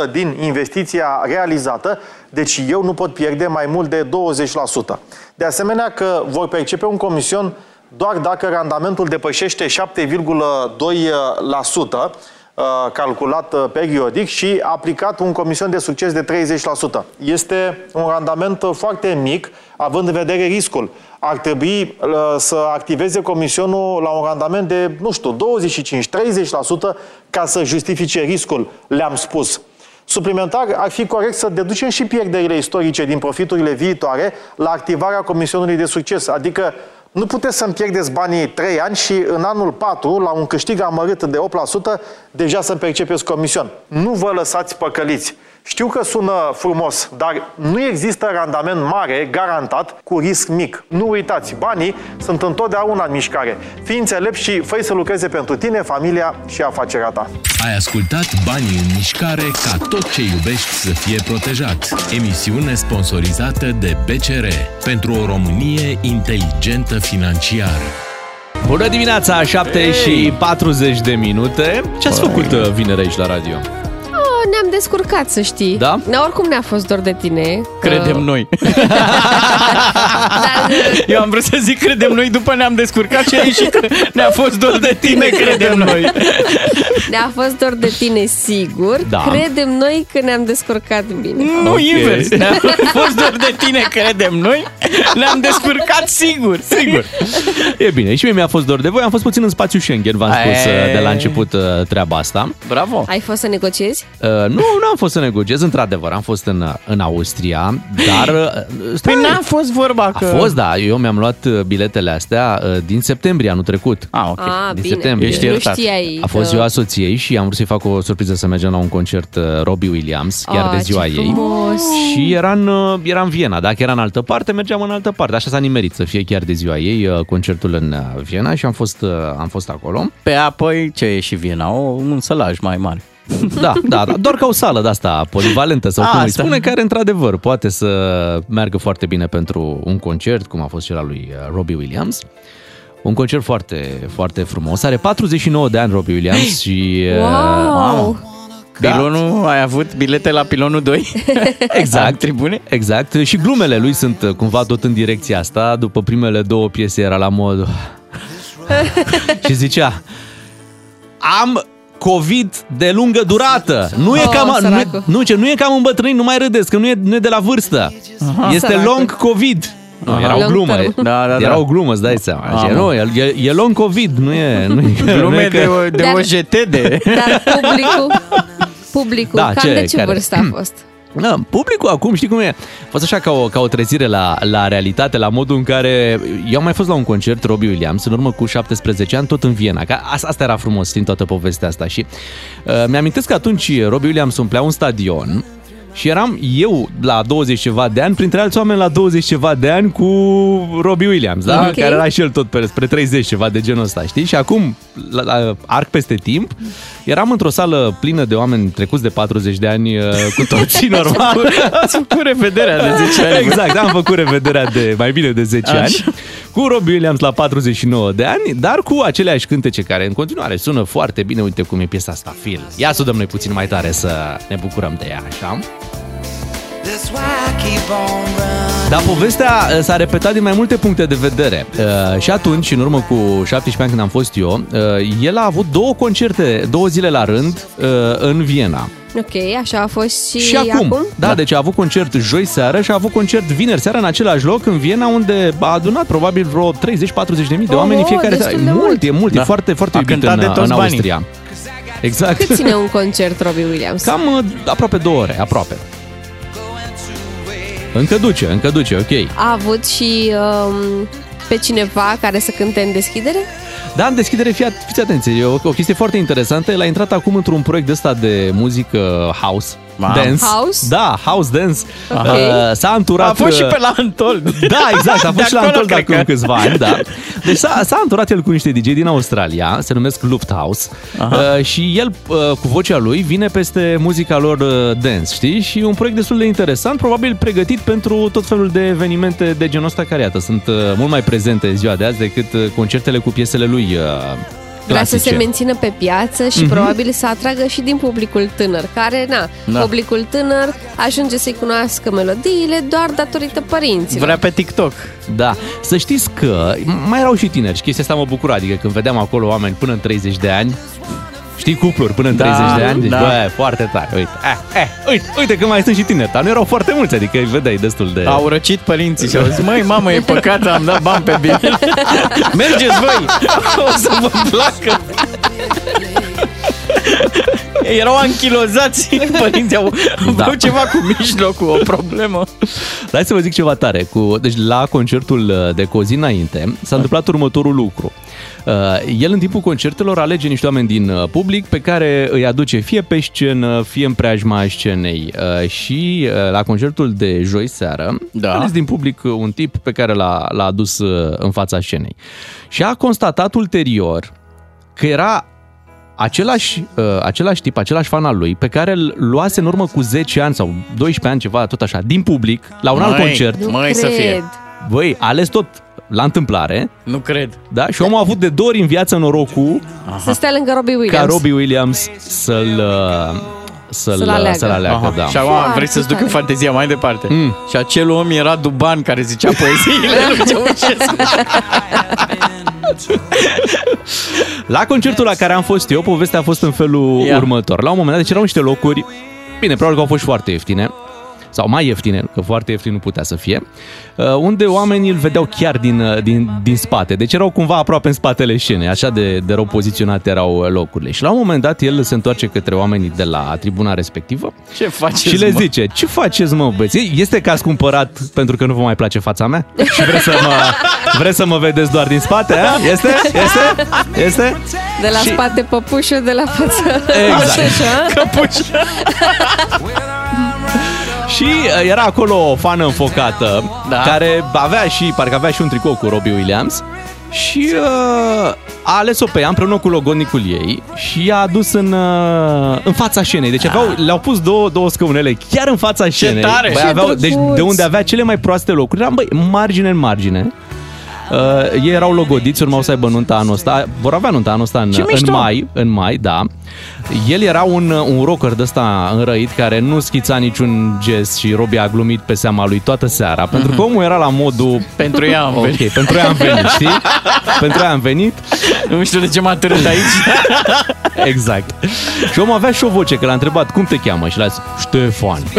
80% din investiția realizată, deci eu nu pot pierde mai mult de 20%. De asemenea că vor percepe un comision doar dacă randamentul depășește 7,2%, Uh, calculat uh, periodic și aplicat un comision de succes de 30%. Este un randament uh, foarte mic, având în vedere riscul. Ar trebui să activeze comisionul la un randament de, nu știu, 25-30% ca să justifice riscul, le-am spus. Suplimentar, ar fi corect să deducem și pierderile istorice din profiturile viitoare la activarea comisionului de succes, adică nu puteți să-mi pierdeți banii 3 ani și în anul 4, la un câștig amărât de 8%, deja să-mi percepeți comision. Nu vă lăsați păcăliți. Știu că sună frumos, dar nu există randament mare, garantat, cu risc mic. Nu uitați, banii sunt întotdeauna în mișcare. Fii înțelept și fă să lucreze pentru tine, familia și afacerea ta. Ai ascultat Banii în mișcare ca tot ce iubești să fie protejat. Emisiune sponsorizată de BCR pentru o Românie inteligentă financiar. Bună dimineața, 7 hey. și 40 de minute. Ce ați făcut uh, vineri aici la radio? Ne-am descurcat, să știi. Da? Ne, oricum ne-a fost dor de tine. Credem uh... noi. Dar... Eu am vrut să zic credem noi după ne-am descurcat și a ieșit ne-a fost dor de tine, credem noi. Ne-a fost dor de tine, sigur. Da. Credem noi că ne-am descurcat bine. Nu okay. invers. Ne-a fost dor de tine, credem noi. Ne-am descurcat sigur. Sigur. E bine. Și mie mi-a fost dor de voi. Am fost puțin în spațiu Schengen, v-am spus Aie... de la început uh, treaba asta. Bravo. Ai fost să negociezi? Uh, nu, nu am fost să negociez, într-adevăr, am fost în, în Austria, dar... Uh, stai, păi n-a fost vorba că... A fost, da, eu mi-am luat uh, biletele astea uh, din septembrie anul trecut. Ah, ok. Ah, din bine. septembrie. Ești iertat. A fost ziua soției și am vrut să-i fac o surpriză să mergem la un concert Robbie Williams, chiar ah, de ziua ei. Frumos. Și era în, era în Viena, dacă era în altă parte, mergeam în altă parte. Așa s-a nimerit să fie chiar de ziua ei concertul în Viena și am fost, am fost acolo. Pe apoi, ce e și Viena? O, un sălaj mai mare. Da, da, da, doar ca o sală de asta polivalentă sau cum îi spune, care într-adevăr poate să meargă foarte bine pentru un concert, cum a fost cel al lui uh, Robbie Williams. Un concert foarte, foarte frumos. Are 49 de ani Robbie Williams și... Uh, wow! wow. Da. Pilonul, ai avut bilete la pilonul 2? Exact. tribune? Exact. Și glumele lui sunt uh, cumva tot în direcția asta. După primele două piese era la mod... și zicea... Am COVID de lungă durată. Nu oh, e cam, nu, nu, ce, nu e cam îmbătrânit, nu mai râdeți, că nu e, nu e de la vârstă. Aha. Este săracul. long COVID. Nu, era o glumă. Da, da, da. Era o glumă, îți dai seama. Ah, nu, e, e long COVID, nu e... Nu e Glume nu e de, că... de dar, OJT de... Dar publicul, publicul da, cam ce, de ce care... vârstă a fost? Da, publicul acum, știi cum e? A fost așa ca o, ca o trezire la, la realitate, la modul în care... Eu am mai fost la un concert, Robbie Williams, în urmă cu 17 ani, tot în Viena. Ca, asta era frumos din toată povestea asta și uh, mi-amintesc că atunci Robbie Williams umplea un stadion Și eram eu la 20 ceva de ani, printre alți oameni la 20 ceva de ani cu Robbie Williams, da? Ok. Care era și el tot pe, spre 30 ceva de genul ăsta, știi? Și acum, la, la arc peste timp, eram într-o sală plină de oameni trecuți de 40 de ani, uh, cu toții normal. Ați făcut revederea de 10 ani. Exact, am făcut revederea de mai bine de 10 Așa. ani. Cu Robbie Williams la 49 de ani, dar cu aceleași cântece care în continuare sună foarte bine. Uite cum e piesa asta, Phil. Ia să o dăm noi puțin mai tare să ne bucurăm de ea, așa? Dar povestea uh, s-a repetat din mai multe puncte de vedere. Uh, și atunci, în urmă cu 17 ani când am fost eu, uh, el a avut două concerte, două zile la rând, uh, în Viena. Ok, așa a fost și, Și acum, Da, da, deci a avut concert joi seară și a avut concert vineri seara în același loc în Viena unde a adunat probabil vreo 30-40 de mii de Oh, oameni în fiecare destul seară. de Mult, mult. e mult, Da. e foarte, foarte A iubit cântat în, de toți în banii. Austria. Exact. Cât ține un concert Robbie Williams? Cam uh, aproape două ore, aproape. Încă duce, încă duce, ok. A avut și um, pe cineva care să cânte în deschidere? Da, în deschidere, fii, at- fiți atenți, e o, o chestie foarte interesantă. El a intrat acum într-un proiect de ăsta de muzică house, Wow. dance. House? Da, house dance. Ok. Uh, s-a anturat... A fost și uh, pe la Antol. Da, exact, a De fost și la acolo, Antol de cred acum că. câțiva ani, da. Deci s-a, s-a anturat el cu niște DJ din Australia, se numesc Lufthouse, uh, și el, uh, cu vocea lui, vine peste muzica lor uh, dance, știi? Și e un proiect destul de interesant, probabil pregătit pentru tot felul de evenimente de genul ăsta care, iată, sunt uh, mult mai prezente în ziua de azi decât uh, concertele cu piesele lui uh, Vrea să clasice. se mențină pe piață și probabil să atragă și din publicul tânăr, care, na, Da. publicul tânăr ajunge să-i cunoască melodiile doar datorită părinților. Vrea pe TikTok. Da, să știți că mai erau și tineri și chestia asta mă bucura, adică când vedeam acolo oameni până în 30 de ani, știi, cupluri până în Da, 30 de ani, deci da. bă, foarte tare, uite, eh, eh, uite, uite că mai sunt și tineri, dar nu erau foarte mulți, adică îi vedeai destul de... Au răcit părinții și au zis, măi, mamă, e păcat, am dat bani pe bine. Mergeți voi, o să vă placă. Erau anchilozați, părinții au Da. da. ceva cu mijlocul, o problemă. Dar hai să vă zic ceva tare. Cu, deci la concertul uh, de cu o zi înainte s-a întâmplat următorul lucru. Uh, el în timpul concertelor alege niște oameni din uh, public pe care îi aduce fie pe scenă, fie în preajma scenei. Uh, și uh, la concertul de joi seară Da. a ales din public uh, un tip pe care l-a, l-a adus uh, în fața scenei. Și a constatat ulterior că era același, uh, același tip, același fan al lui, pe care îl luase în urmă cu 10 ani sau 12 ani, ceva tot așa, din public, la un alt Măi. concert. Nu Măi, cred. să fie. Băi, a ales tot la întâmplare, Nu cred. da? Și omul a avut de două ori în viață norocul Să stea lângă Robbie Williams. ca Robbie Williams să-l... uh, Să-l, Să-l aleagă. Să-l aleagă Aha. da. Și acum Foarte vrei să-ți duc tare. în fantezia mai departe. Mm. Și acel om era Duban care zicea poeziile lui Ceaușescu. La concertul la care am fost eu, povestea a fost în felul Ia. următor. La un moment dat, deci erau niște locuri, bine, probabil că au fost și foarte ieftine, sau mai ieftine, că foarte ieftin nu putea să fie, uh, unde oamenii îl vedeau chiar din, uh, din, din spate. Deci erau cumva aproape în spatele scenei, așa de, de rău poziționate erau uh, locurile. Și la un moment dat el se întoarce către oamenii de la tribuna respectivă Ce faceți, și le mă? zice, ce faceți mă băieți? Este că ați cumpărat pentru că nu vă mai place fața mea? Și vreți să mă, vreți să mă vedeți doar din spate? A? Este? Este? Este? De la Și- spate păpușul, de la față Exact. așa. Căpuș. Și uh, era acolo o fană înfocată Da. care avea și, parcă avea și un tricou cu Robbie Williams și uh, a ales-o pe ea împreună cu logonicul ei și i-a adus în, uh, în fața scenei. Deci aveau, le-au pus două, două scaunele chiar în fața scenei. tare! Băi, Ce aveau, deci drăguț! de unde avea cele mai proaste locuri, eram băi, margine în margine. Uh, ei erau logodiți, urmau să aibă nunta anul ăsta. Vor avea nunta anul ăsta în, Ce în mișto! mai, în mai, da. El era un, un rocker de ăsta înrăit care nu schița niciun gest și Robbie a glumit pe seama lui toată seara, pentru că omul era la modul Pentru ea am Ok, venit. pentru ea am venit, știi? pentru ea am venit, Nu știu de ce m-a târât aici. exact. Și omul avea și o voce, că l-a întrebat cum te cheamă și l-a zis Ștefan.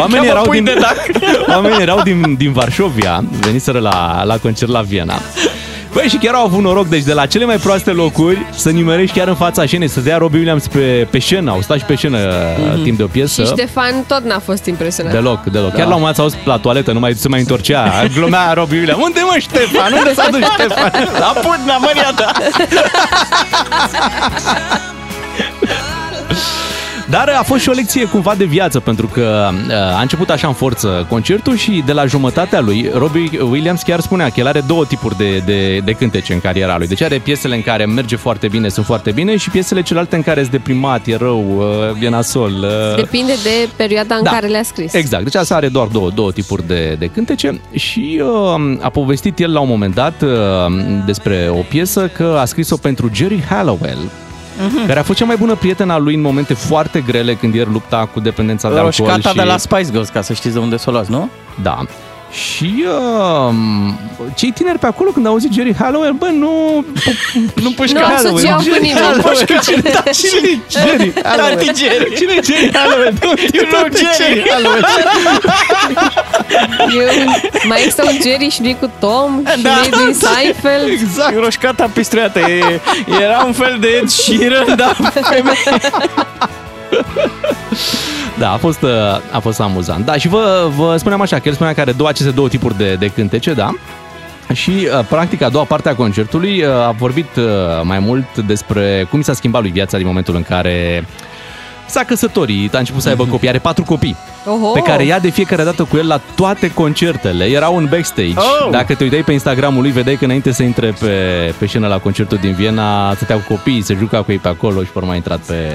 Oamenii Cheamă erau pui din, de dac. oamenii erau din, din Varșovia, veniseră la, la concert la Viena. Băi, și chiar au avut noroc, deci de la cele mai proaste locuri să nimerești chiar în fața scenei, să dea Robbie Williams pe, pe scenă. Au stat și pe scenă mm-hmm. timp de o piesă. Și Ștefan tot n-a fost impresionat. Deloc, deloc. Chiar la un moment dat s-a auzit la toaletă, nu mai se mai întorcea. Glumea Robbie Williams. Unde mă Ștefan? Unde s-a dus Ștefan? La Putna, Maria ta. Dar a fost și o lecție cumva de viață, pentru că uh, a început așa în forță concertul și de la jumătatea lui, Robbie Williams chiar spunea că el are două tipuri de, de, de cântece în cariera lui. Deci are piesele în care merge foarte bine, sunt foarte bine și piesele celelalte în care sunt deprimat, e rău, uh, e nasol. uh, Depinde de perioada în Da. care le-a scris. Exact, deci asta are doar două, două tipuri de, de cântece și uh, a povestit el la un moment dat uh, despre o piesă că a scris-o pentru Jerry Hallowell, Mhm. care a fost cea mai bună prietena a lui în momente foarte grele când el lupta cu dependența de alcool. Roșcata și... de la Spice Girls, ca să știți de unde să o luați, nu? Da. Și uh, cei tineri pe acolo, când au auzit Jerry Hallowell, bă, nu... Nu pușca Nu Hallowell. asociau cu Jerry nimeni. Hallowell. Cine, da, cine Jerry Hallowell? Tati Jerry. Cine e Jerry Hallowell? Nu, Nu, Jerry. Hallowell. Eu, mai există un Jerry și nu cu Tom și Da, nu din da. Seinfeld. Exact. Roșcata pistruiată. E, era un fel de Ed Sheeran, dar Da, a fost, uh, a fost amuzant. Da, și vă, vă spuneam așa, că el spunea că are două, aceste două tipuri de, de cântece, da? Și, uh, practic, a doua parte a concertului uh, a vorbit uh, mai mult despre cum i s-a schimbat lui viața din momentul în care s-a căsătorit, a început să aibă copii, are patru copii, Oho. pe care ia de fiecare dată cu el la toate concertele. Erau în backstage. Oh! Dacă te uitai pe Instagramul lui, vedeai că înainte să intre pe, pe scenă la concertul din Viena, stătea cu copiii, se juca cu ei pe acolo și pe urmă a intrat pe,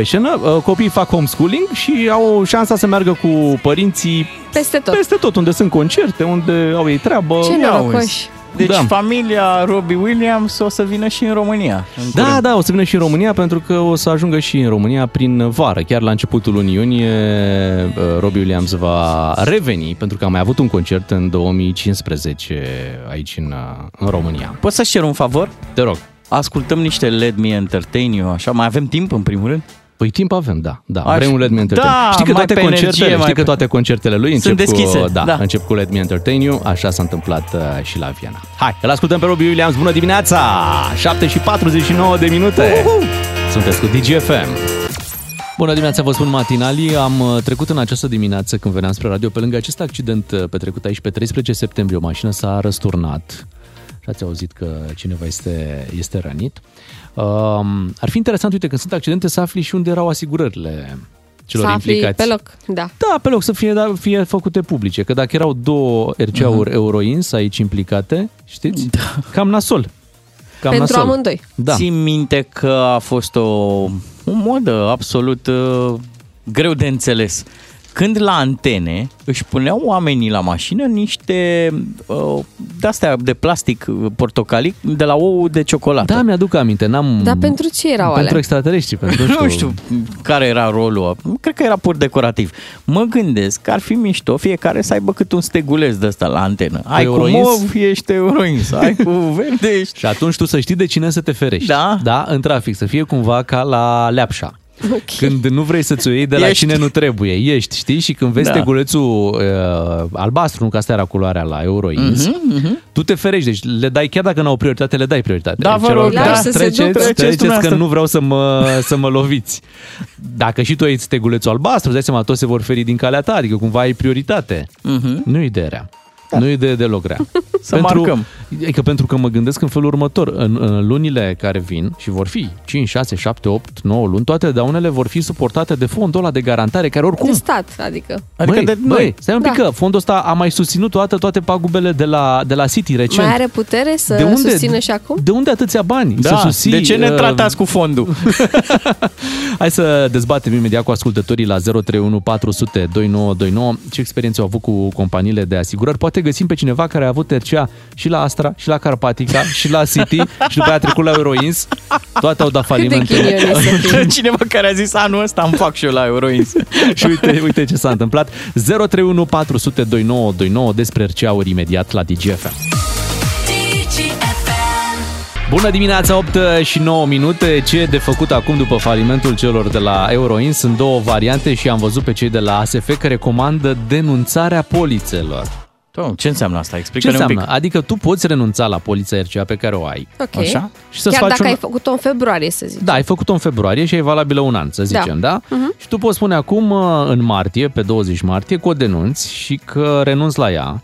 pe scenă. Uh, Copiii fac homeschooling și au șansa să meargă cu părinții Peste tot. peste tot, unde sunt concerte, unde au ei treabă. Ce Ia norocoși. Deci Da. familia Robbie Williams o să vină și în România. în Da, curând. da, o să vină și în România pentru că o să ajungă și în România prin vară. Chiar la începutul lunii iunie, uh, Robbie Williams va reveni pentru că a mai avut un concert în 2015 aici în, uh, în România. Poți să-ți cer un favor? Te rog. Ascultăm niște Let Me Entertain You, așa, mai avem timp în primul rând? Păi timp avem, da. da. Aș- Vrem un Let Me Entertain. Da, știi că mai toate pe energie, concertele, mai știi că pe- toate concertele lui încep Sunt deschise, cu, da, da. încep cu Let Me Entertain You, așa s-a întâmplat uh, și la Viena. Hai, îl ascultăm pe Robbie Williams. Bună dimineața! 7 și 49 de minute. Sunteți cu DGFM. Bună dimineața, vă spun matinalii. Am uh, trecut în această dimineață când veneam spre radio pe lângă acest accident uh, petrecut aici pe 13 septembrie. O mașină s-a răsturnat și ați auzit că cineva este, este rănit. Um, ar fi interesant, uite, când sunt accidente, să afli și unde erau asigurările celor Să afli implicați. pe loc, da. Da, pe loc să fie, da, fie făcute publice, că dacă erau două RCA-uri Mhm. uh-huh. Euroins aici implicate, știți, da. cam nasol. Cam Pentru nasol. amândoi. Da. Țin minte că a fost o, o modă absolut uh, greu de înțeles. Când la antene își puneau oamenii la mașină niște uh, de-astea de plastic uh, portocalic de la ou de ciocolată. Da, mi-aduc aminte, n-am... Dar pentru ce erau pentru alea? extraterestri, pentru nu știu care era rolul. Cred că era pur decorativ. Mă gândesc că ar fi mișto fiecare să aibă cât un steguleț de ăsta la antenă. Ai cu Euroins? mov, ești euroins. Ai cu verde, ești... Și atunci tu să știi de cine să te ferești. Da. Da, în trafic, să fie cumva ca la leapșa. Ok. Când nu vrei să-ți o iei de la Ești. cine nu trebuie, ești, știi? Și când vezi Da. stegulețul uh, albastru, nu că asta era culoarea la Euroins, Mhm, tu te ferești, deci le dai, chiar dacă nu au prioritate, le dai prioritate. Da, vă Celor rog, care da. Lași să se treceți, ducă. treceți, Treceți că dumneavoastră. nu vreau să mă, să mă loviți. Dacă și tu ai stegulețul albastru, îți dai seama, toți se vor feri din calea ta, adică cumva ai prioritate. Mhm. Nu e idee rea. Nu e idee deloc rea. Să marcăm. Adică pentru că mă gândesc în felul următor. În, în lunile care vin, și vor fi 5, 6, 7, 8, 9 luni, toate daunele vor fi suportate de fondul ăla de garantare, care oricum... De stat, adică. Adică băi, de băi, noi. stai un pic Da. că fondul ăsta a mai susținut toate, toate pagubele de la, de la City recent. Mai are putere să de unde, susțină și acum? De unde atâția bani? Da, să susții, de ce ne uh, tratați cu fondul? Hai să dezbatem imediat cu ascultătorii la 031 400 2929 ce experiențe au avut cu companiile de asigurări. Poate găsim pe cineva care a avut RCA și la Astra, și la Carpatica, și la City, și după aia a trecut la Euroins. Toate au dat Cât de falimente. ghinion e să fii? Cineva care a zis anul ăsta îmi fac și eu la Euroins. și uite, uite ce s-a întâmplat. 031 400 2929 despre RCA-uri imediat la DGFM. Bună dimineața, 8 și 9 minute. Ce e de făcut acum după falimentul celor de la Euroins? Sunt două variante și am văzut pe cei de la ASF că recomandă denunțarea polițelor. Tom, ce înseamnă asta? Ce Explică-ne un înseamnă? pic. Adică tu poți renunța la polița RCA pe care o ai. Ok. Așa? Și să-ți Chiar faci dacă un... ai făcut-o în februarie, să zic. Da, ai făcut-o în februarie și e valabilă un an, să zicem, da? Mhm. Și tu poți spune acum, uh, în martie, pe 20 martie, că o denunți și că renunți la ea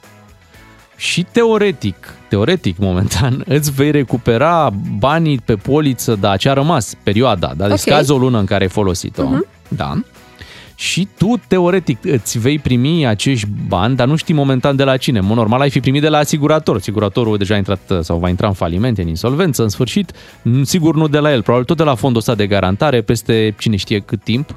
și teoretic, teoretic, momentan, îți vei recupera banii pe poliță, da, ce a rămas, perioada, da? Deci Ok. scazi o lună în care ai folosit-o. Mhm. Da. Și tu, teoretic, îți vei primi acești bani, dar nu știi momentan de la cine. În mod normal ai fi primit de la asigurator. Asiguratorul deja a intrat sau va intra în faliment, în insolvență, în sfârșit. Sigur nu de la el, probabil tot de la fondul ăsta de garantare, peste cine știe cât timp,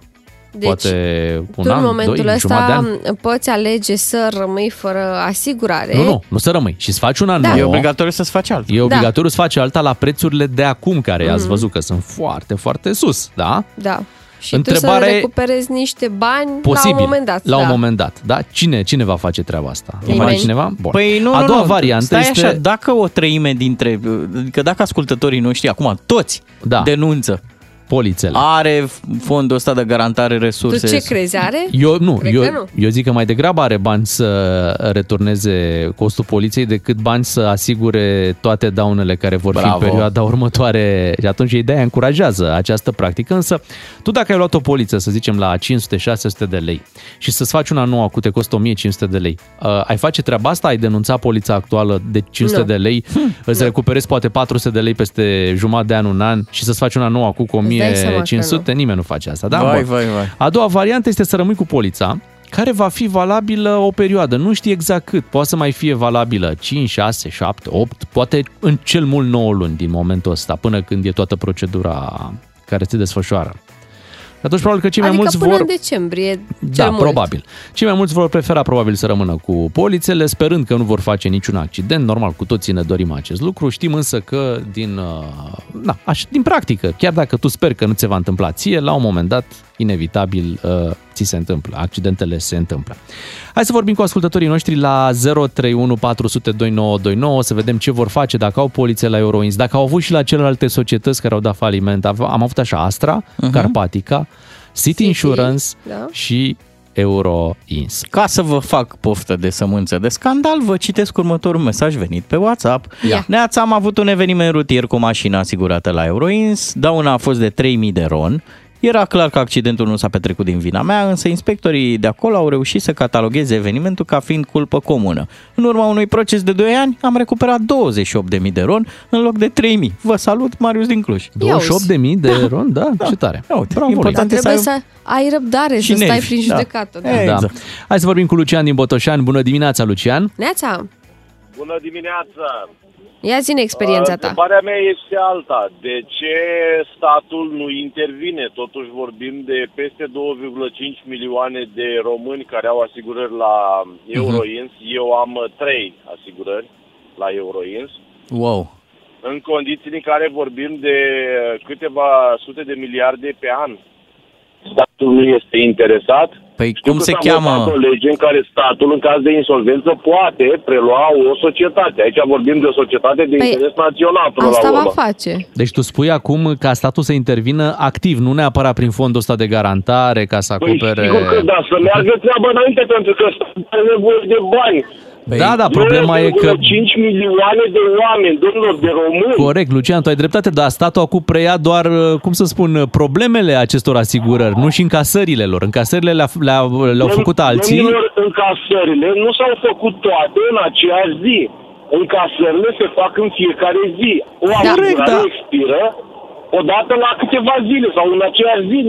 Deci, poate un tu an, în momentul doi, jumătate de ăsta an. poți alege să rămâi fără asigurare. Nu, nu, nu să rămâi. Și îți faci un an Da. nou. E obligatoriu să-ți faci altă. E obligatoriu să faci alta la prețurile de acum, care ați văzut că sunt foarte, foarte sus, da? Da. Și Întrebare- tu să recuperezi niște bani Posibil, la un moment dat. la da. un moment dat. Da? Cine, cine va face treaba asta? Va Nimeni. face cineva? Bun. Păi nu, A nu, doua nu. variantă Stai este... așa, dacă o treime dintre, adică dacă ascultătorii noștri acum toți Da. denunță, polițele. are fondul ăsta de garantare resurse. Tu ce crezi? Are? Eu nu, Cred eu, că nu. eu zic că mai degrabă are bani să returneze costul poliției decât bani să asigure toate daunele care vor fi Bravo. în perioada următoare. Și atunci ideea încurajează această practică. Însă, tu dacă ai luat o poliță, să zicem, la 500-600 de lei și să-ți faci una nouă cu te costă 1500 de lei, uh, ai face treaba asta? Ai denunța polița actuală de 500 Nu. de lei, îți recuperezi poate 400 de lei peste jumătate de an, un an și să-ți faci una nouă cu dai seama că 1500? Nimeni nu face asta. Da? Vai, Bun. vai, vai. A doua variantă este să rămâi cu polița, care va fi valabilă o perioadă. Nu știi exact cât. Poate să mai fie valabilă 5, 6, 7, 8, poate în cel mult 9 luni din momentul ăsta, până când e toată procedura care se desfășoară. Și atunci probabil că cei mai adică mulți până vor... în decembrie, cel Da, mult. probabil. Cei mai mulți vor prefera probabil să rămână cu polițele, sperând că nu vor face niciun accident. Normal, cu toții ne dorim acest lucru. Știm însă că din, uh, na, aș, din practică, chiar dacă tu speri că nu ți se va întâmpla ție, la un moment dat, inevitabil, uh, ți se întâmplă. Accidentele se întâmplă. Hai să vorbim cu ascultătorii noștri la 031 400 2929 să vedem ce vor face dacă au poliție la Euroins, dacă au avut și la celelalte societăți care au dat faliment. Am am avut așa Astra, uh-huh. Carpatica, City, City, Insurance da. și Euroins. Ca să vă fac poftă de sămânță de scandal, vă citesc următorul mesaj venit pe WhatsApp. Ia. Neața, am avut un eveniment rutier cu mașina asigurată la Euroins, dauna a fost de 3000 de ron. Era clar că accidentul nu s-a petrecut din vina mea, însă inspectorii de acolo au reușit să catalogheze evenimentul ca fiind culpă comună. În urma unui proces de 2 ani, am recuperat 28.000 de ron în loc de 3.000. Vă salut, Marius din Cluj. 28.000 de ron, da, ce tare. Ia uite, Bravo, important lui. Dar e să trebuie ai- să ai răbdare, Și să stai nervi, prin da. judecată. Da. E, Da. Exact. Hai să vorbim cu Lucian din Botoșani. Bună dimineața, Lucian. Neața, Bună dimineața! Ia zi experiența ta. Întrebarea mea este alta. De ce statul nu intervine? Totuși vorbim de peste 2,5 milioane de români care au asigurări la Euroins. Eu am uh, trei asigurări la Euroins. Wow. În condiții în care vorbim de uh, câteva sute de miliarde pe an. Statul nu este interesat. Păi Știu cum că se s-a cheamă? votat o lege în care statul, în caz de insolvență, poate prelua o societate. Aici vorbim de o societate de Păi, interes național până Asta la va urmă. face. Deci tu spui acum ca statul să intervină activ, nu neapărat prin fondul ăsta de garantare ca să Păi acopere... sigur că da, să meargă treaba înainte, pentru că statul are nevoie de bani. Da, da, problema e că... 5 milioane de oameni, domnilor, de români. Corect, Lucian, tu ai dreptate, dar statul acum preia doar, uh, cum să spun, uh, problemele acestor asigurări, nu și încasările lor. Încasările le-a, le-a, le-au făcut alții. Domnilor, încasările nu s-au făcut toate în aceeași zi. Încasările se fac în fiecare zi. O Corect, asigurare da. expiră odată la câteva zile sau în aceeași zi.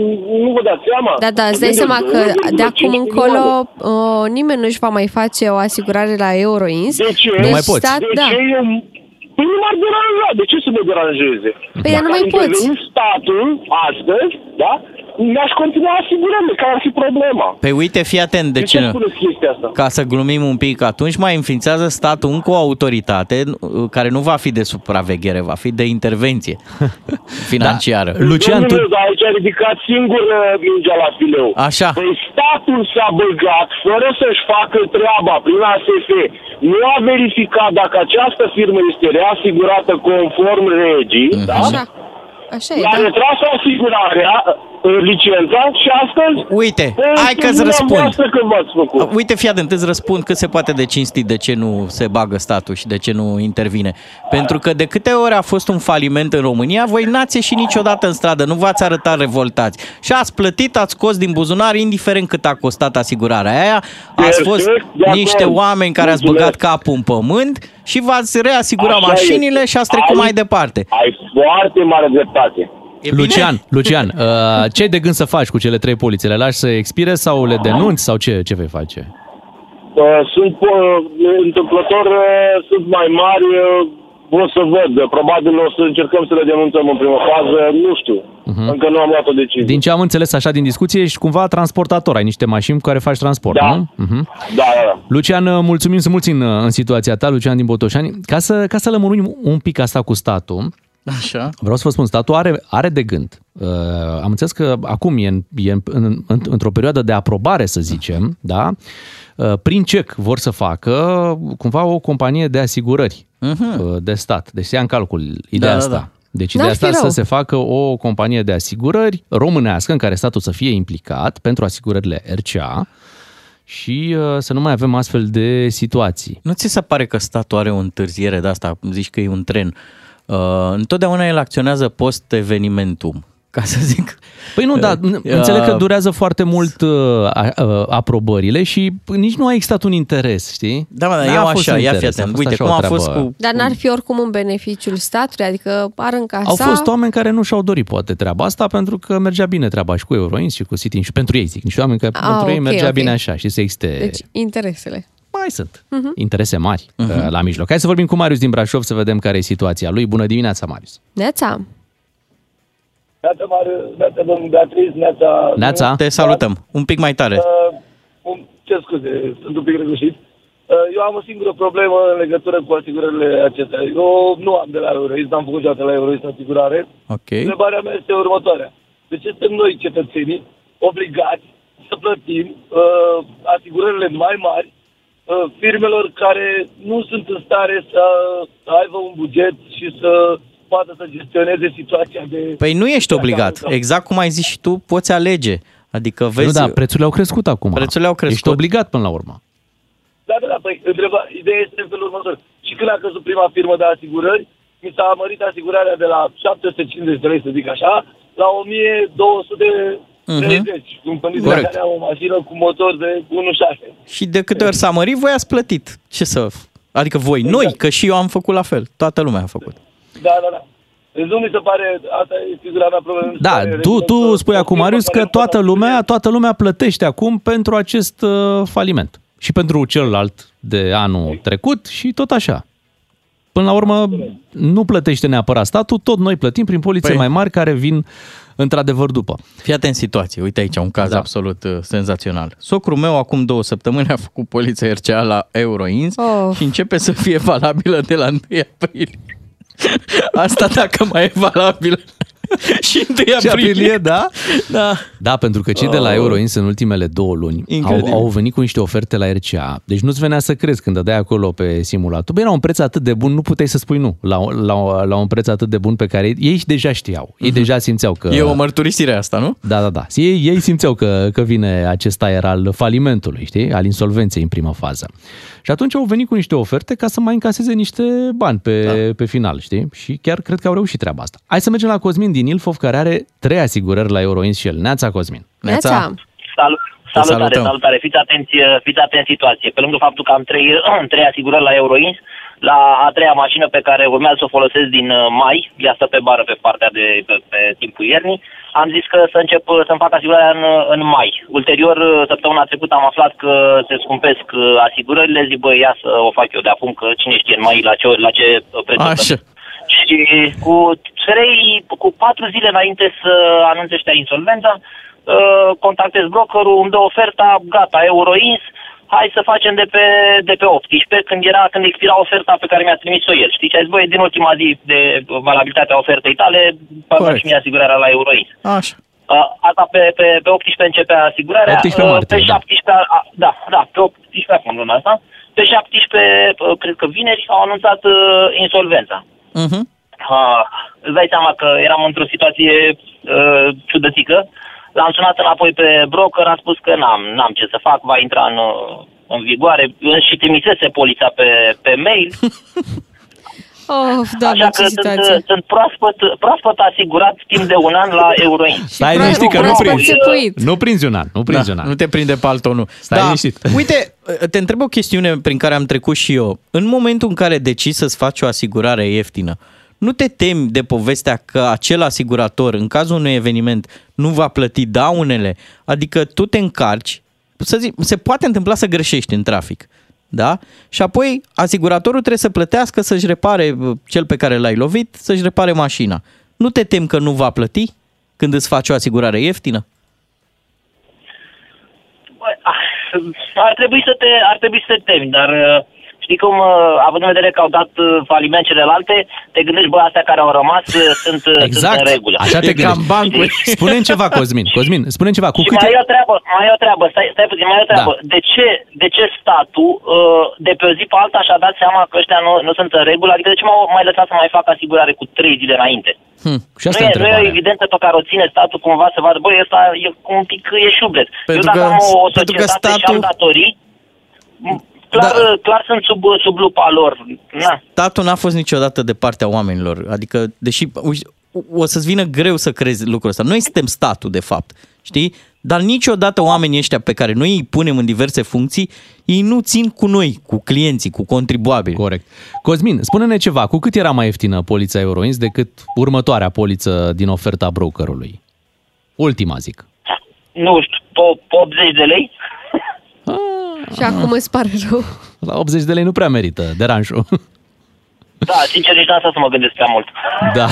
Nu vă dați seama? Da, da, îți dai Vorbim seama că 2,5 de acum încolo milioane. uh, nimeni nu își va mai face o asigurare la Euroins. De ce? Nu mai poți. Stat, De da. ce eu... Păi nu m-ar deranja. De ce să mă deranjeze? Păi, dar nu Dacă mai ar poți. interveni statul astăzi, da? Mi-aș continua asigurările. Care ar fi problema? Păi uite, fii atent de De ce ce nu. spuneți chestia asta? Ca să glumim un pic, atunci mai înființează statul încă o autoritate uh, care nu va fi de supraveghere, va fi de intervenție financiară. Da. Lucian, tu... Domnule, dar aici a ridicat singur uh, mingea la fileu. Așa. Păi statul s-a băgat fără să-și facă treaba prin ASF. Nu a verificat dacă această firmă este reasigurată conform regii, Mhm. da? Așa. Așa e, I-a da. retras asigurarea, uh, licența și astăzi... Uite, Păi, hai că-ți este răspund. dumneavoastră că v-ați făcut. Uite, fii atent, îți răspund cât se poate de cinstit de ce nu se bagă statul și de ce nu intervine. Pentru că de câte ori a fost un faliment în România, voi n-ați ieșit niciodată în stradă, nu v-ați arătat revoltați. Și ați plătit, ați scos din buzunar, indiferent cât a costat asigurarea aia. Ați Perfect, fost de acord. niște oameni care ați Mulțumesc. băgat capul în pământ și v-ați reasigurat Așa mașinile este. și ați trecut Ai- mai departe. Ai foarte mare dreptate. Lucian, Lucian, uh, ce ai de gând să faci cu cele trei polițe? Le lași să expire sau le denunți sau ce, ce vei face? Uh, Sunt uh, întâmplător, uh, sunt mai mari, uh, o să văd. Probabil o să încercăm să le denunțăm în primă fază, nu știu. Mhm. Încă nu am luat o decizie. Din ce am înțeles așa din discuție, ești cumva transportator, ai niște mașini cu care faci transport, Da. nu? Mhm. Da, da, da. Lucian, uh, mulțumim, sunt mulți în, în situația ta, Lucian din Botoșani. Ca să, ca să lămurim un pic asta cu statul, Așa. Vreau să vă spun, statul are, are de gând. Uh, am înțeles că acum e, în, e în, în, în, într-o perioadă de aprobare, să zicem, da? Uh, prin cec vor să facă cumva o companie de asigurări uh, de stat. Deci se ia în calcul ideea Da, da, asta. da. Deci N-ar ideea fi asta să rău. se facă o companie de asigurări românească în care statul să fie implicat pentru asigurările RCA și uh, să nu mai avem astfel de situații. Nu ți se pare că statul are o întârziere de asta, zici că e un tren? Uh, întotdeauna el acționează post-evenimentum, ca să zic. Păi nu, da, Uh, înțeleg că durează foarte mult uh, a- uh, aprobările și nici nu a existat un interes, știi? Da, mă, dar N-a iau fost așa, un ia interes, fii atent. fost Uite, așa cum o a treabă. fost cu... Dar n-ar fi oricum în beneficiul statului, adică ar încasa... Au fost oameni care nu și-au dorit poate treaba asta pentru că mergea bine treaba și cu Euroins și cu City și pentru ei zic, niște oameni care Ah, pentru ei ok, mergea ok. bine așa și să existe... Deci, interesele. mai sunt interese mari uh, la mijloc. Hai să vorbim cu Marius din Brașov să vedem care e situația lui. Bună dimineața, Marius! Neața. Neața, Mare, neața, domnul Beatriz, neața... Neața! Te salutăm. Un pic mai tare. Uh, un- ce scuze, sunt un pic răgușit. Uh, eu am o singură problemă în legătură cu asigurările acestea. Eu nu am de la Eurois, n-am făcut niciodată la Eurois asigurare. Ok. Întrebarea mea este următoarea. De ce suntem noi, cetățenii, obligați să plătim uh, asigurările mai mari uh, firmelor care nu sunt în stare să aibă un buget și să poată să gestioneze situația de... Păi nu ești de obligat. acasă? Exact cum ai zis și tu, poți alege. Adică Nu, vezi... da, prețurile au crescut acum. Prețurile au crescut. Ești obligat până la urmă. Da, da, da, păi, întreba, ideea este în felul următor. Și când a căzut prima firmă de asigurări, mi s-a mărit asigurarea de la 750 de lei, să zic așa, la 1230. Uh-huh. În condiția în Corect. care am o mașină cu motor de 1.6. Și de câte ori s-a mărit, voi ați plătit. Ce să... Adică voi, noi, că și eu am făcut la fel. Toată lumea a făcut. Da, da, da. Deci nu mi se pare, asta e figura mea problemă. mi se Da, pare tu, tu că- spui o acum, firmă Marius, care că nu toată poate lumea, toată lumea plătește acum pentru acest uh, faliment. Și pentru celălalt de anul trecut și tot așa. Până la urmă, nu plătește neapărat statul, tot noi plătim prin polițe Păi- mai mari care vin într-adevăr după. Fii atent situație. Uite aici un caz da. absolut uh, senzațional. Socrul meu acum două săptămâni a făcut poliția RCA la Euroins Oh. și începe să fie valabilă de la 1 aprilie. Asta dacă mai e valabilă. și 1 Și aprilie. aprilie, da? Da. Da, pentru că cei de la Euroins în ultimele două luni au, Incredibil. au venit cu niște oferte la RCA. Deci nu-ți venea să crezi când dădeai acolo pe simulator. Băi, era un preț atât de bun, nu puteai să spui nu la, la, la un preț atât de bun pe care ei deja știau. Ei deja simțeau că... E o mărturisire asta, nu? Da, da, da. Ei, ei simțeau că, că vine acest aer al falimentului, știi? Al insolvenței în prima fază. Și atunci au venit cu niște oferte ca să mai încaseze niște bani pe, da. pe final, știi? Și chiar cred că au reușit treaba asta. Hai să mergem la Cosmin din Ilfov, care are trei asigurări la Euroins și el. Neața, Cosmin. Neața. Salut, salutare, salutăm. salutare. Fiți atenți, fiți atenți în situație. Pe lângă faptul că am trei, trei asigurări la Euroins, la a treia mașină pe care urmează să o folosesc din uh, mai, ea stă pe bară pe partea de pe, pe timpul iernii, am zis că să încep uh, să-mi fac asigurarea în, uh, în mai. Ulterior, uh, săptămâna trecută am aflat că se scumpesc uh, asigurările, zic, băi, ia să o fac eu de acum, că cine știe în mai la ce, la ce uh, preț o Așa. Plătesc. Și cu trei, cu patru zile înainte să anunțe ăștia insolvența, uh, contactez brokerul, îmi dă oferta, gata, Euroins, hai să facem de pe, de pe 18, când era, când expira oferta pe care mi-a trimis-o el. Știți ce ai zis, băi, din ultima zi de valabilitate a ofertei tale, pagă Corect. și mie asigurarea la Euroins. Așa. Uh, asta pe, pe, pe 18 începe asigurarea. 18 uh, martie, pe da. 17, a, da, da, pe 18 acum luna asta. Pe 17, uh, cred că vineri, au anunțat uh, insolvența. Uh-huh. Uh, îți dai seama că eram într-o situație uh, ciudățică. L-am sunat înapoi pe broker, am spus că n-am, n-am ce să fac, va intra în, uh, în vigoare și trimisese polița pe, pe mail. Of, doamne, Așa ce că sunt, situație. uh, sunt proaspăt, proaspăt asigurat timp de un an la Euroin. Stai proaspăt- liniștit că nu proaspăt prinzi. țepuit. Nu prinzi un an, nu prinzi un Da, an. nu te prinde pe altul, nu. Stai liniștit. Uite, te întreb o chestiune prin care am trecut și eu. În momentul în care decizi să-ți faci o asigurare ieftină, nu te temi de povestea că acel asigurator, în cazul unui eveniment, nu va plăti daunele, adică tu te încarci, să zic, se poate întâmpla să greșești în trafic, da? Și apoi asiguratorul trebuie să plătească să-și repare uh, cel pe care l-ai lovit, să-și repare mașina. Nu te temi că nu va plăti când îți faci o asigurare ieftină? Bă, ah, ar trebui să te, ar trebui să te temi, dar uh, știi cum, uh, având în vedere că au dat uh, faliment celelalte, te gândești, bă, astea care au rămas uh, sunt, exact. sunt în regulă. Așa te E cam bancul. spune ceva, Cosmin. Cosmin, spune ceva. Cu Și câte... mai e o treabă, mai e o treabă, stai, stai puțin, mai e o treabă. Da. De, ce, de ce statul de pe o zi pe alta și-a dat seama că ăștia nu, nu sunt în regulă? Adică de ce m-au mai lăsat să mai fac asigurare cu trei zile înainte? Hm, și Nu asta e, e nu e o întrebarea. evidență pe care o ține statul cumva să vadă, băi, ăsta e un pic e șublet. Eu Pentru dacă că- am o, o pentru că societate și statul- am datorii, m- clar, Da. clar sunt sub, sub lupa lor. Na. Statul n-a fost niciodată de partea oamenilor. Adică, deși uite, o să-ți vină greu să crezi lucrul ăsta. Noi suntem statul, de fapt. Știi? Dar niciodată oamenii ăștia pe care noi îi punem în diverse funcții, ei nu țin cu noi, cu clienții, cu contribuabili. Corect. Cosmin, spune-ne ceva. Cu cât era mai ieftină polița Euroins decât următoarea poliță din oferta brokerului? Ultima, zic. Nu știu, po- 80 de lei? Și acum îți pare rău. La 80 de lei nu prea merită deranjul. Da, sincer, nici n-am stat să mă gândesc prea mult. Da.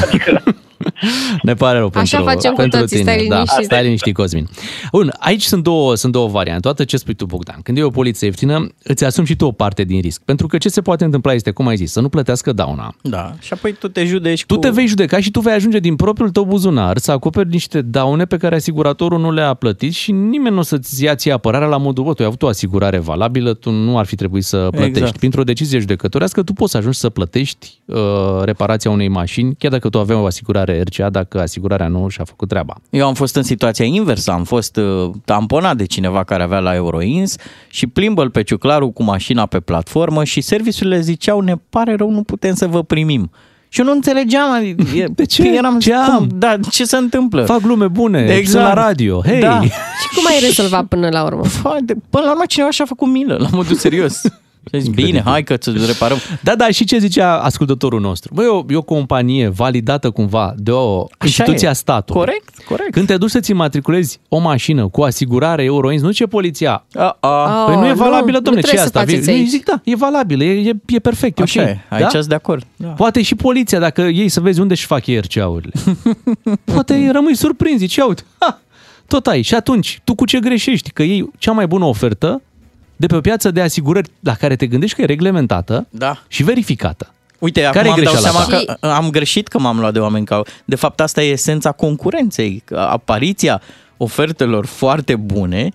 Ne pare rău Așa pentru, facem cu pentru toții, tine. stai da, liniștit. stai liniștit, Cosmin. Bun, aici sunt două, sunt două variante. Toată ce spui tu, Bogdan. Când e o poliție ieftină, îți asumi și tu o parte din risc. Pentru că ce se poate întâmpla este, cum ai zis, să nu plătească dauna. Da. Și apoi tu te judeci Tu cu... te vei judeca și tu vei ajunge din propriul tău buzunar să acoperi niște daune pe care asiguratorul nu le-a plătit și nimeni nu o să-ți ia ție apărarea la modul, bă, tu ai avut o asigurare valabilă, tu nu ar fi trebuit să plătești. Exact. Printr-o decizie judecătorească, tu poți să ajungi să plătești uh, reparația unei mașini, chiar dacă tu aveai o asigurare RCA, dacă asigurarea nu și-a făcut treaba. Eu am fost în situația inversă, am fost uh, tamponat de cineva care avea la Euroins și plimbă-l pe ciuclarul cu mașina pe platformă și serviciurile ziceau, ne pare rău, nu putem să vă primim. Și eu nu înțelegeam, adică, e- De ce? Eram, Ce am? Cum, da, ce se întâmplă? Fac glume bune, Exact. sunt la radio, hei! Da. Și cum ai rezolvat până la urmă? Hai, de, până la urmă cineva și-a făcut milă, la modul serios. Și a zis, bine, hai că ți reparăm. Da, da, și ce zicea ascultătorul nostru? Băi, e o, e o companie validată cumva de o instituție e. a statului. Corect, corect. Când te duci să-ți matriculezi o mașină cu asigurare Euroins, nu ce poliția. A, a. Păi nu e Oh, valabilă, nu, domne, nu ce e trebuie să asta? faceți Eu aici. zic, da, e valabilă, e, e, e perfect, e Așa ok. e, aici da? sunt de acord. Da. Poate și poliția, dacă ei să vezi unde își fac ei RCA-urile. Poate rămâi surprins, zici, ia uite, ha, tot ai. Și atunci, tu cu ce greșești? Că ei cea mai bună ofertă de pe o piață de asigurări la care te gândești că e reglementată Da. și verificată. Uite, Care acum e îmi dau greșeala seama ta? că am greșit că m-am luat de oameni ca... De fapt, asta e esența concurenței. că Apariția ofertelor foarte bune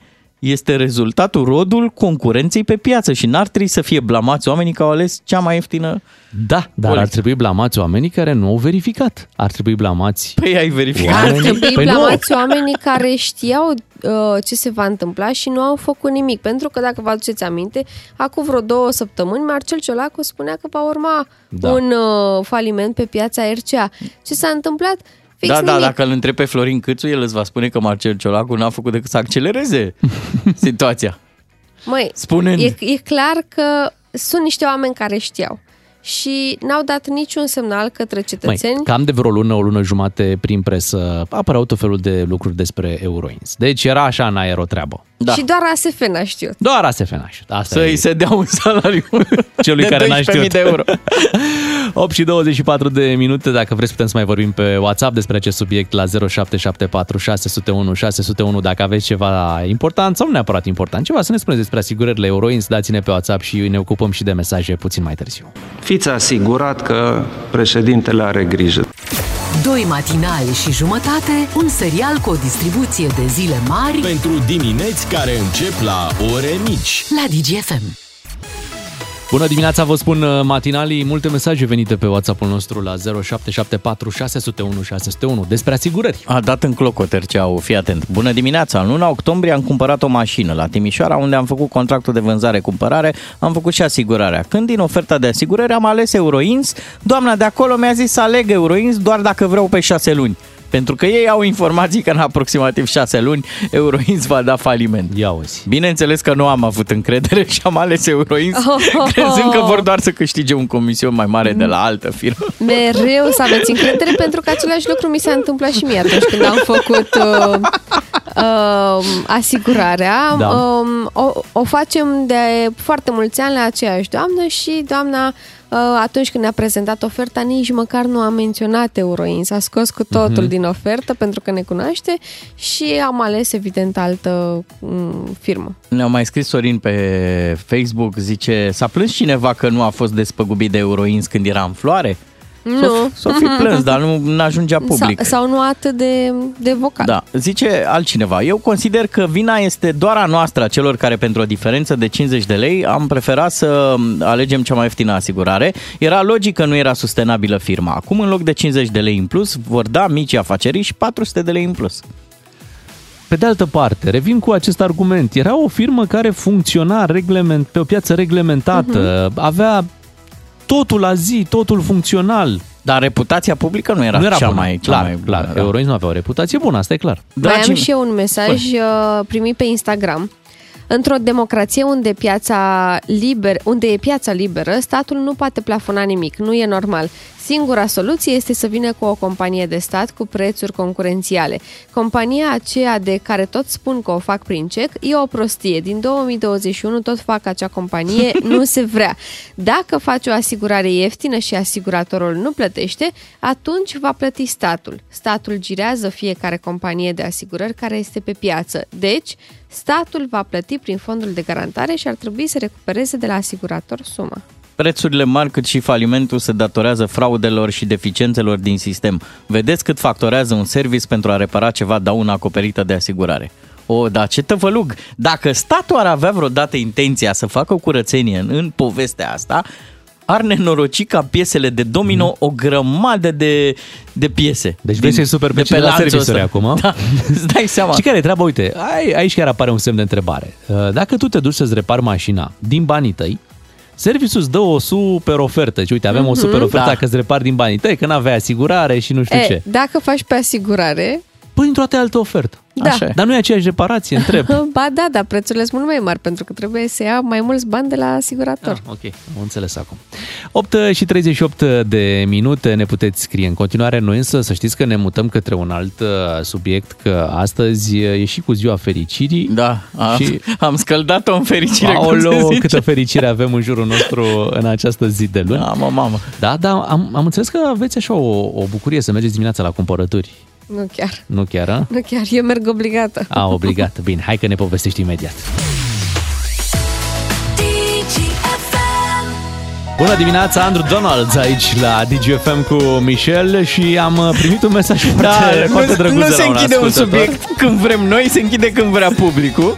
este rezultatul, rodul concurenței pe piață și n-ar trebui să fie blamați oamenii că au ales cea mai ieftină. Da, dar Poliție. ar trebui blamați oamenii care nu au verificat. Ar trebui blamați Păi ai verificat. Ar Oamenii- trebui Păi nu. blamați oamenii care știau uh, ce se va întâmpla și nu au făcut nimic. Pentru că, dacă vă aduceți aminte, acum vreo două săptămâni, Marcel Ciolacu spunea că va urma Da. un uh, faliment pe piața RCA. Ce s-a întâmplat? Fix Da, da, nimic. dacă îl întrebi pe Florin Câțu, el îți va spune că Marcel Ciolacu n-a făcut decât să accelereze situația. Măi, Spunând. e, e clar că sunt niște oameni care știau și n-au dat niciun semnal către Măi, cetățeni. cam de vreo lună, o lună jumate prin presă apăreau tot felul de lucruri despre Euroins. Deci era așa în aer o treabă. Da. Și doar ASF n-a știut. Doar ASF n-a știut. Asta Să-i e se dea un salariu celui de care n-a 12.000 știut. de euro. 8 și 24 de minute, dacă vreți putem să mai vorbim pe WhatsApp despre acest subiect la 0774 601 601 dacă aveți ceva important sau nu neapărat important, ceva să ne spuneți despre asigurările Euroins, dați-ne pe WhatsApp și ne ocupăm și de mesaje puțin mai târziu. Fiți asigurat că președintele are grijă. Doi matinali și jumătate, un serial cu o distribuție de zile mari Pentru dimineți care încep la ore mici. la DGFM. Bună dimineața, vă spun uh, matinalii, multe mesaje venite pe WhatsApp-ul nostru la 0774 601 601 despre asigurări. A dat în clocot RCA-ul, fii atent. Bună dimineața! În luna octombrie am cumpărat o mașină la Timișoara, unde am făcut contractul de vânzare-cumpărare, am făcut și asigurarea. Când din oferta de asigurări am ales Euroins, doamna de acolo mi-a zis să aleg Euroins doar dacă vreau pe șase luni. Pentru că ei au informații că în aproximativ 6 luni Euroins va da faliment. Ia uzi. Bineînțeles că nu am avut încredere și am ales Euroins crezând că vor doar să câștige un comision mai mare de la altă firmă. Mereu să aveți încredere pentru că același lucru mi s-a întâmplat și mie atunci când am făcut uh, uh, asigurarea. Da. Um, o, o facem de foarte mulți ani la aceeași doamnă și doamna uh, atunci când ne-a prezentat oferta, nici măcar nu a menționat Euroin. S-a scos cu totul Mhm. din ofertă pentru că ne cunoaște și am ales, evident, altă um, firmă. Ne-a mai scris Sorin pe Facebook, zice, s-a plâns cineva că nu a fost despăgubit de Euroins când era în floare? Nu. S-o fi plâns, dar nu ajungea public. Sau, sau nu atât de, de vocal. Da, zice altcineva. Eu consider că vina este doar a noastră, a celor care pentru o diferență de 50 de lei am preferat să alegem cea mai ieftină asigurare. Era logic că nu era sustenabilă firma. Acum, în loc de 50 de lei în plus, vor da mici afacerii și 400 de lei în plus. Pe de altă parte, revin cu acest argument. Era o firmă care funcționa reglement, pe o piață reglementată, uh-huh. avea totul la zi, totul funcțional. Dar reputația publică nu era, nu era cea bună. mai... Cea clar, mai clar. da. Euroins nu avea o reputație bună, asta e clar. Mai am Dragii- și eu un mesaj uh, primit pe Instagram. Într-o democrație unde, piața liber, unde e piața liberă, statul nu poate plafona nimic, nu e normal. Singura soluție este să vină cu o companie de stat cu prețuri concurențiale. Compania aceea de care tot spun că o fac prin cec e o prostie. Din 2021 tot fac acea companie, nu se vrea. Dacă faci o asigurare ieftină și asiguratorul nu plătește, atunci va plăti statul. Statul girează fiecare companie de asigurări care este pe piață. Deci, statul va plăti prin fondul de garantare și ar trebui să recupereze de la asigurator suma. Prețurile mari cât și falimentul se datorează fraudelor și deficiențelor din sistem. Vedeți cât factorează un service pentru a repara ceva daună acoperită de asigurare. O, da, ce tăvălug! Dacă statul ar avea vreodată intenția să facă o curățenie în, în povestea asta, ar nenoroci ca piesele de domino o grămadă de, de piese. Deci vrei să-i super pe cine la lanțul servisuri ăsta. acum? Da, îți dai seama. Și care e treaba? Uite, ai, aici chiar apare un semn de întrebare. Uh, Dacă tu te duci să-ți repari mașina din banii tăi, serviciul îți dă o super ofertă. Și uite, avem o Mhm. super ofertă Da. dacă îți repari din banii tăi, că n-aveai asigurare și nu știu E, ce. dacă faci pe asigurare, Păi într-o dată altă ofertă. Da. Așa e. Dar nu e aceeași reparație, întreb. ba da, dar prețurile sunt mult mai mari pentru că trebuie să ia mai mulți bani de la asigurator. Ah, ok, am înțeles acum. 8 și 38 de minute ne puteți scrie în continuare. Noi însă să știți că ne mutăm către un alt uh, subiect, că astăzi e și cu ziua fericirii. Da, am, Și- am scăldat-o în fericire, cum se Aoleu, zice. câtă fericire avem în jurul nostru în această zi de luni. Mamă, mamă. Da, da, am, am înțeles că aveți așa o, o bucurie să mergeți dimineața la cumpărături. Nu chiar. Nu chiar, a? Nu chiar, eu merg obligată. A, obligat. Bine, hai că ne povestești imediat. Bună dimineața, Andrew Donalds aici la DGFM cu Michel și am uh, primit un mesaj foarte, Da, foarte nu, drăguț nu de se la un închide un ascultător. subiect când vrem noi, se închide când vrea publicul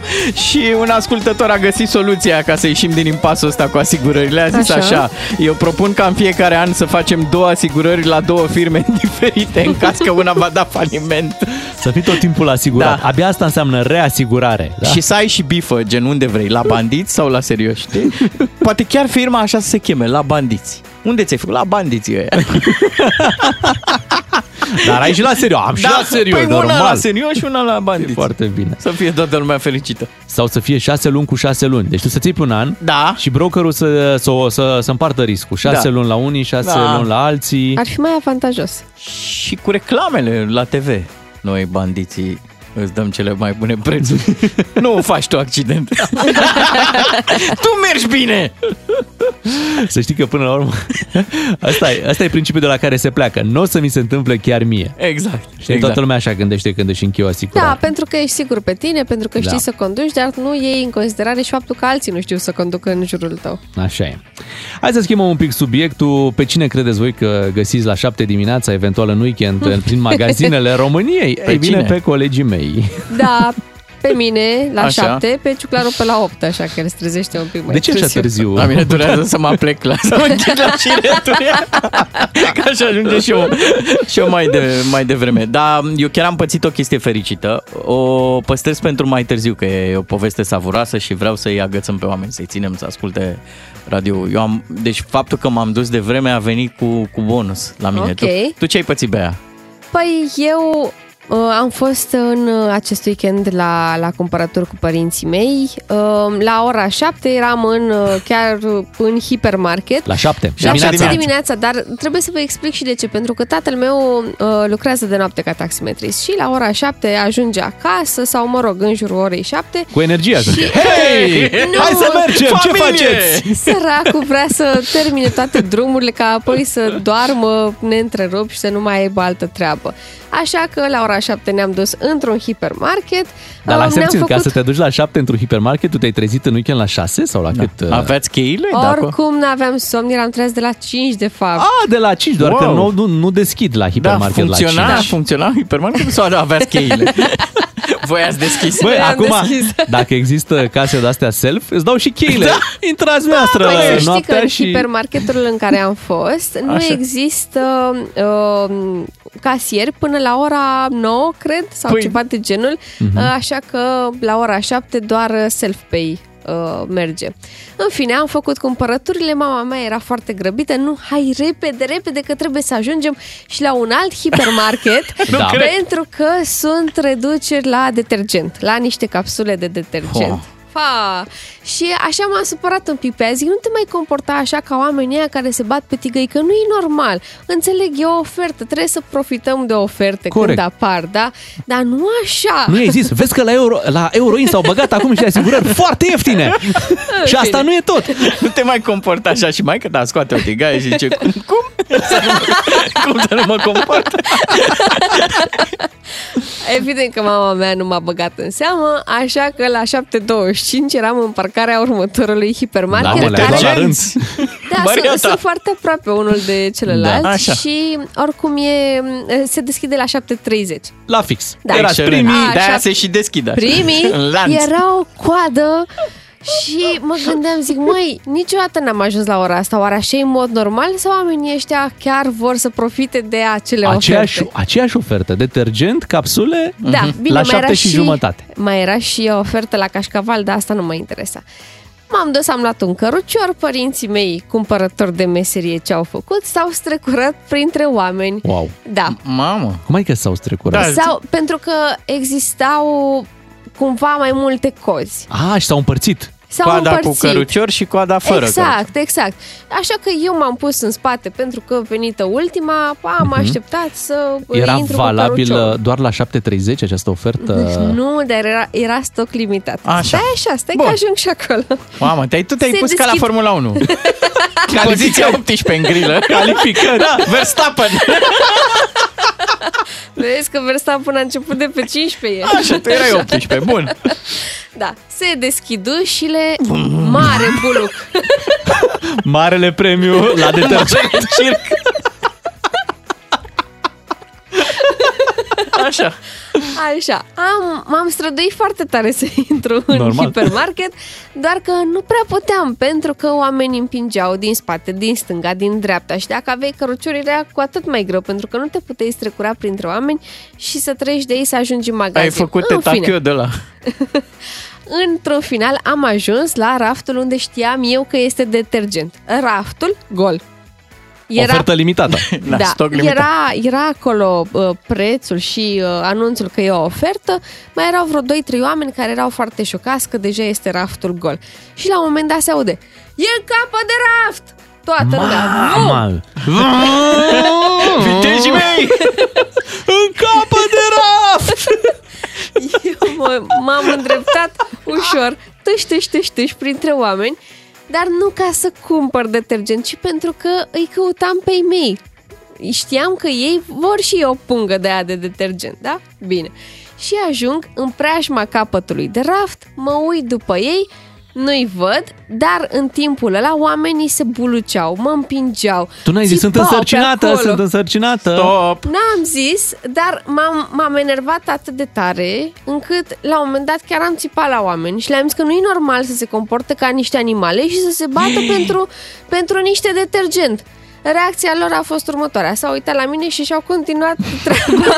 și un ascultător a găsit soluția ca să ieșim din impasul ăsta cu asigurările. A zis așa. Așa. așa, eu propun ca în fiecare an să facem două asigurări la două firme diferite în caz că una va da faliment. Să fii tot timpul asigurat. Da. Abia asta înseamnă reasigurare. Da? Da. Și să ai și bifă, gen unde vrei, la bandiți sau la serios, știi? Poate chiar firma așa să se cheme, la bandiți. Unde ți-ai făcut? La bandiții ăia. Dar ai și la serios. Am și la serios, păi normal. una la serios și una la bandiți. Foarte bine. Să fie toată lumea fericită. Sau să fie șase luni cu șase luni. Deci tu să ții pe un an Da. și brokerul să, să, să, să împartă riscul. Șase Da. luni la unii, șase Da. luni la alții. Ar fi mai avantajos. Și cu reclamele la TV. Noi, bandiții, îți dăm cele mai bune prețuri. nu faci tu accident. tu mergi bine! Să știi că până la urmă asta e, asta e principiul de la care se pleacă. Nu o să mi se întâmple chiar mie. Exact. Știi, exact. toată lumea așa gândește când își încheie o asigurare. Da, pentru că ești sigur pe tine, pentru că știi Da. să conduci, dar nu iei în considerare și faptul că alții nu știu să conducă în jurul tău. Așa e. Hai să schimbăm un pic subiectul. Pe cine credeți voi că găsiți la 7 dimineața, eventual în weekend, în- prin magazinele României? Pe Ei bine, cine? pe colegii mei. Da, pe mine la Așa. 7, pe ciuclarul pe la 8, așa că el se trezește un pic mai De ce așa târziu? La mine durează să mă plec la să mă închid la șireturi. Ca așa ajunge și eu, și eu mai, de, mai devreme. Dar eu chiar am pățit o chestie fericită. O păstrez pentru mai târziu, că e o poveste savuroasă și vreau să-i agățăm pe oameni, să-i ținem să asculte radio. Eu am, deci faptul că m-am dus de vreme a venit cu, cu bonus la mine. Ok. Tu, tu ce ai pățit, Bea? Păi eu uh, am fost în uh, acest weekend la, la cumpărături cu părinții mei. Uh, la ora 7 eram în, uh, chiar în hipermarket. La șapte. La dimineața. 7 dimineața, dar trebuie să vă explic și de ce. Pentru că tatăl meu uh, lucrează de noapte ca taximetrist și la ora 7 ajunge acasă sau, mă rog, în jurul orei 7. Cu energie ajunge. Și- Hei! Nu! Hai să mergem! Ce Familie! faceți? Săracul vrea să termine toate drumurile ca apoi să doarmă neîntrerupt și să nu mai aibă altă treabă. Așa că la ora 7 ne-am dus într-un hipermarket. Dar la Uh, ne-am puțin, ca să te duci la 7 într-un hipermarket, tu te-ai trezit în weekend la 6 sau la cât? uh? Aveți cheile? Da, cu- Oricum n-aveam somn, eram trez de la 5 de fapt. A, de la 5, doar Wow. că nu, nu, nu deschid la Da, hipermarket funcționa, la 5. funcționa hipermarketul sau aveați cheile? Voi ați deschis. Băi, Le-am acum, deschis. dacă există case de-astea self, îți dau și cheile. Da. Intrați noastră Păi să știi că noaptea în și... hipermarketul în care am fost nu Așa. există uh, casieri până la ora 9, cred, sau Păi- ceva de genul, Mhm. uh, așa că la ora 7 doar self-pay uh, merge. În fine, am făcut cumpărăturile, mama mea era foarte grăbită, nu, hai repede, repede că trebuie să ajungem și la un alt hipermarket Nu cred. pentru că sunt reduceri la detergent, la niște capsule de detergent. Oh. Fa. Și așa m-am supărat un pic pe aia. Zic, nu te mai comporta așa ca oamenii ăia care se bat pe tigăi, că nu e normal. Înțeleg, e o ofertă, trebuie să profităm de oferte Corect. când apar, da? Dar nu așa. Nu ai zis, vezi că la, Euro, la Euroin s-au băgat acum și asigurări foarte ieftine. și asta nu e tot. Nu te mai comporta așa și mai că ta scoate o tigaie și zice cum? Cum? Să nu, cum să nu mă comport? Evident că mama mea nu m-a băgat în seamă, așa că la 7.25 eram în parcarea următorului hipermarket. Da, mă, le-ai luat la rând. Da, Maria sunt, ta. sunt foarte aproape unul de celălalt Da, așa. și oricum e, se deschide la 7.30. La fix. Da. Erați Excelent. primii. De-aia Așa. se și deschide așa. Primii În lanț. era o coadă și mă gândeam, zic, măi, niciodată n-am ajuns la ora asta, oare așa e în mod normal sau oamenii ăștia chiar vor să profite de acele Aceeași, oferte? aceeași ofertă. Detergent, capsule, Da, bine, la mai era 7 și jumătate. Mai era și o ofertă la cașcaval, dar asta nu mă interesa. M-am dus, am luat un cărucior, părinții mei, cumpărători de meserie ce au făcut, s-au strecurat printre oameni. Wow. Da. Mamă. Cum ai că s-au strecurat? Da. Sau, pentru că existau cumva mai multe cozi. A, și s-au împărțit. S-au Coada împărțit. cu cărucior și coada fără Exact, cărucior. exact. Așa că eu m-am pus în spate pentru că venită ultima, am așteptat să Mhm. Era intru cu valabil căruciorul. uh, doar la 7.30 această ofertă? Nu, dar era, era stoc limitat. Așa. Stai așa, stai Bun. că ajung și acolo. Mamă, te-ai, tu te-ai Se pus ca la deschid. Formula 1. Poziția 18 în grilă. Calificări. Da, Verstappen. Vezi că Verstappen a început de pe 15 e. Așa, tu erai 18. Bun. Da, se deschid ușile, mare buluc. Marele premiu la detergent. Circ. Așa. Așa, am, m-am străduit foarte tare să intru în Normal. hipermarket, doar că nu prea puteam, pentru că oamenii împingeau din spate, din stânga, din dreapta și dacă aveai cărucior era cu atât mai greu, pentru că nu te puteai strecura printre oameni și să treci de ei să ajungi în magazin. Ai făcut În fine. etachiu de la... Într-un final am ajuns la raftul unde știam eu că este detergent. Raftul gol. Ofertă limitată. La da, stoc limitat. era, era acolo uh, prețul și uh, anunțul că e o ofertă. Mai erau vreo 2-3 oameni care erau foarte șocați că deja este raftul gol. Și la un moment dat se aude E în capă de raft! Toată lumea. Vum! Mamă! Vitejii mei! În capă de raft! Eu mă, m-am îndreptat ușor, tâș, tâș, tâș, tâș, printre oameni, dar nu ca să cumpăr detergent, ci pentru că îi căutam pe ei mei. Știam că ei vor și o pungă de aia de detergent, da? Bine. Și ajung în preajma capătului de raft, mă uit după ei, nu-i văd, dar în timpul ăla oamenii se buluceau, mă împingeau. Tu n-ai zis, sunt țipau pe însărcinată, acolo. sunt însărcinată. Stop! N-am zis, dar m-am, m-am enervat atât de tare încât la un moment dat chiar am țipat la oameni și le-am zis că nu e normal să se comporte ca niște animale și să se bată pentru, pentru niște detergent. Reacția lor a fost următoarea. S-au uitat la mine și și-au continuat treaba.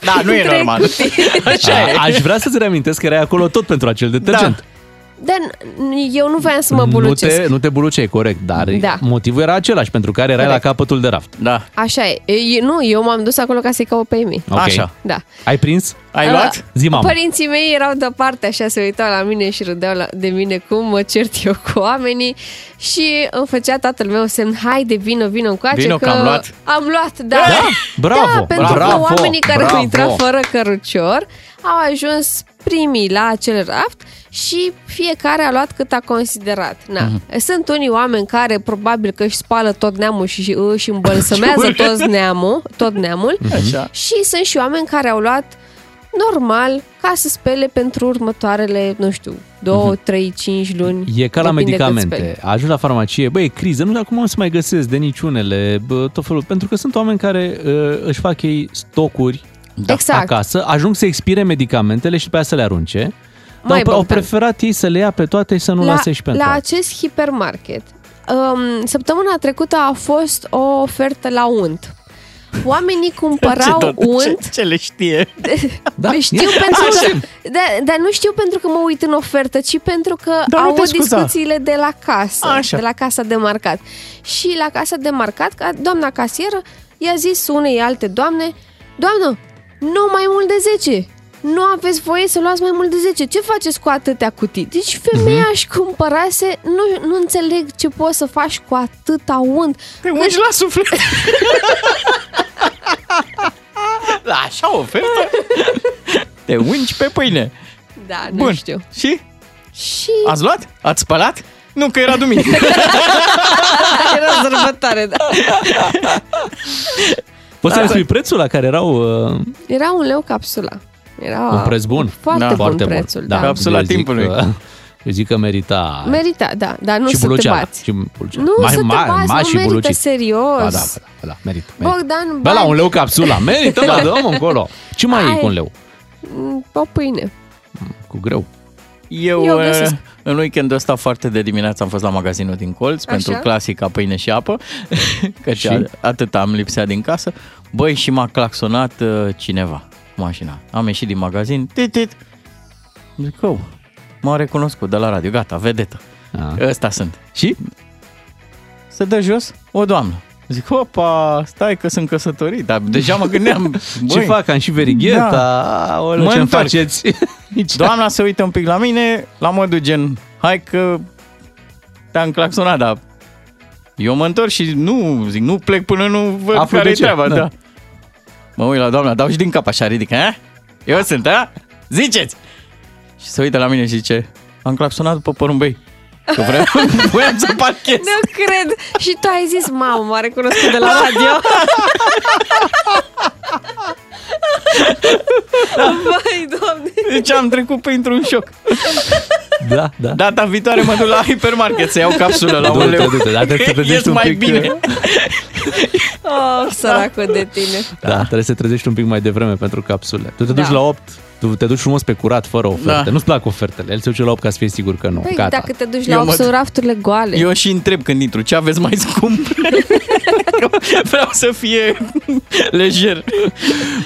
Da, nu e Între normal. cutii. Așa e. A, aș vrea să-ți reamintesc că erai acolo tot pentru acel detergent. Dar eu nu voiam să mă Nu bulucesc. te, nu te buluceai, corect, dar Da. motivul era același, pentru care erai Corect. la capătul de raft. Da. Așa e. E, Nu, eu m-am dus acolo ca să-i caut pe ei mei. Ok. Așa. Da. Ai prins? Ai Uh, luat? Zi, mamă. Părinții mei erau deoparte, așa, se uitau la mine și râdeau la, de mine cum mă cert eu cu oamenii și îmi făcea tatăl meu semn, haide, vino, vino încoace, Vino că am luat." Am luat, da. Da? Bravo, Da, pentru bravo, că oamenii care bravo. au intrat fără cărucior au ajuns primii la acel raft și fiecare a luat cât a considerat. Na. Mhm. Sunt unii oameni care probabil că își spală tot neamul și își îmbălsămează tot neamul, tot neamul Așa. și sunt și oameni care au luat normal ca să spele pentru următoarele, nu știu, 2, 3, 5 luni. Mhm. E ca la Depinde cât speli. medicamente. Ajungi la farmacie, băi, e criză, nu știu acum o să mai găsesc de niciunele, bă, tot felul. Pentru că sunt oameni care uh, își fac ei stocuri Da. Exact. acasă, ajung să expire medicamentele și după aia să le arunce. Dar Mai au, au Bogdan. preferat ei să le ia pe toate și să nu la, lase și pentru la alții. acest hipermarket, um, săptămâna trecută a fost o ofertă la unt. Oamenii cumpărau ce, tot, unt ce, ce le știe? Da? Le știu Ia, pentru hai să că, vedem. da, dar nu știu pentru că mă uit în ofertă, ci pentru că Dar nu au te scuza. discuțiile de la casă, Așa. de la casa de marcat. Și la casa de marcat, ca doamna casieră i-a zis unei alte doamne, doamnă, nu mai mult de 10. Nu aveți voie să luați mai mult de 10. Ce faceți cu atâtea cutii? Deci femeia Mhm. își cumpărase, nu, nu înțeleg ce poți să faci cu atâta unt. Te ungi la suflet. la așa ofertă? Te ungi pe pâine. Da, nu Bun. știu. Și? Și Ați luat? Ați spălat? Nu, că era duminică. era sărbătoare, da. Poți să Da. ne spui prețul la care erau uh, Era un leu capsula. Era un preț bun? Foarte Da. bun Foarte prețul, bun. da. Capsula Eu zic timpului. Că, eu zic că merita Merita, da, dar nu și să te buluceala. bați. Și buluceala. Nu să te mai, bați, mai nu și merită bulucit. serios. Ba da, ba da, ba da, merită. merită. Bogdan, Bă, la bani. un leu capsula, merită, da, dăm încolo. Ce mai e Ai. cu un leu? Mm, O pâine. Cu greu. Eu, Eu uh, găsesc. în weekendul ăsta foarte de dimineață am fost la magazinul din colț Așa. pentru clasica pâine și apă, căci Și? și? atât am lipsea din casă. Băi, și m-a claxonat uh, cineva cu mașina. Am ieșit din magazin, tit, tit. Zic, oh, m-a recunoscut de la radio, gata, vedetă. A. Ăsta sunt. Și? Se dă jos o doamnă. Zic, opa, stai că sunt căsătorit, dar deja mă gândeam, Ce băi, fac? Am și verigheta? Da. Aoleu, Mă ce-mi întorc. faceți? Aici. Doamna se uită un pic la mine, la modul gen, hai că te-am claxonat, dar eu mă întorc și nu, zic, nu plec până nu văd Aflu care de e ce, treaba. da. Da. Mă uit la doamna, dau și din cap așa, ridică, a? Eu sunt, a? Ziceți! Și se uită la mine și zice, am claxonat după porumbei. Că vreau, voiam să parchez. Nu cred. Și tu ai zis, mamă, m-a recunoscut de la radio. Vai, doamne. Deci am trecut printr-un șoc. Da, da. Data viitoare mă duc la hipermarket să iau capsulă la un Du-te, leu. du-te, dar trebuie să te Ies trezești un mai pic, bine. Oh, săracul de tine. Da, trebuie să te trezești un pic mai devreme pentru capsule. Tu te duci Da. la 8, tu te duci frumos pe curat, fără oferte. Da. Nu-ți plac ofertele. El se duce la 8 ca să fie sigur că nu. Păi, Gata. dacă te duci Eu la 8, mă- sunt rafturile goale. Eu și întreb când intru, ce aveți mai scump? Vreau să fie lejer.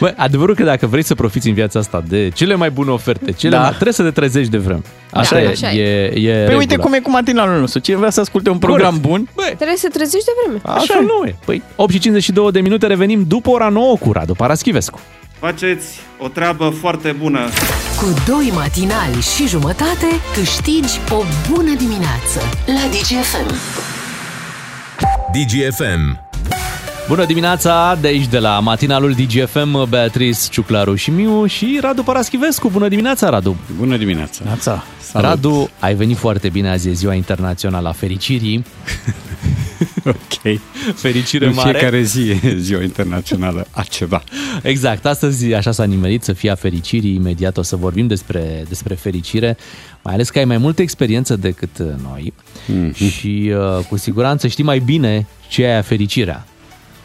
Bă, adevărul că dacă vrei să profiți în viața asta de cele mai bune oferte, cele Da. mai, trebuie să te trezești de vreme. Asta Da, e, așa e, e Păi regula. uite cum e cu matinalul nostru. Cine vrea să asculte un program Corect. bun, Trebuie să te trezești de vreme. Așa nu e. Păi 8 și 52 de minute revenim după ora 9 cu Radu Paraschivescu. Faceți o treabă foarte bună. Cu doi matinali și jumătate câștigi o bună dimineață la DGFM. DGFM. Bună dimineața, de aici de la matinalul DGFM, Beatrice Ciuclaru și Miu și Radu Paraschivescu. Bună dimineața, Radu! Bună dimineața. Neața. Radu, ai venit foarte bine, azi e ziua internațională a fericirii. Ok. Fericire În mare. fiecare zi e ziua internațională a ceva. Exact, astăzi așa s-a nimerit să fie a fericirii, imediat o să vorbim despre, despre fericire, mai ales că ai mai multă experiență decât uh, noi Mhm. și uh, cu siguranță știi mai bine ce e aia fericirea.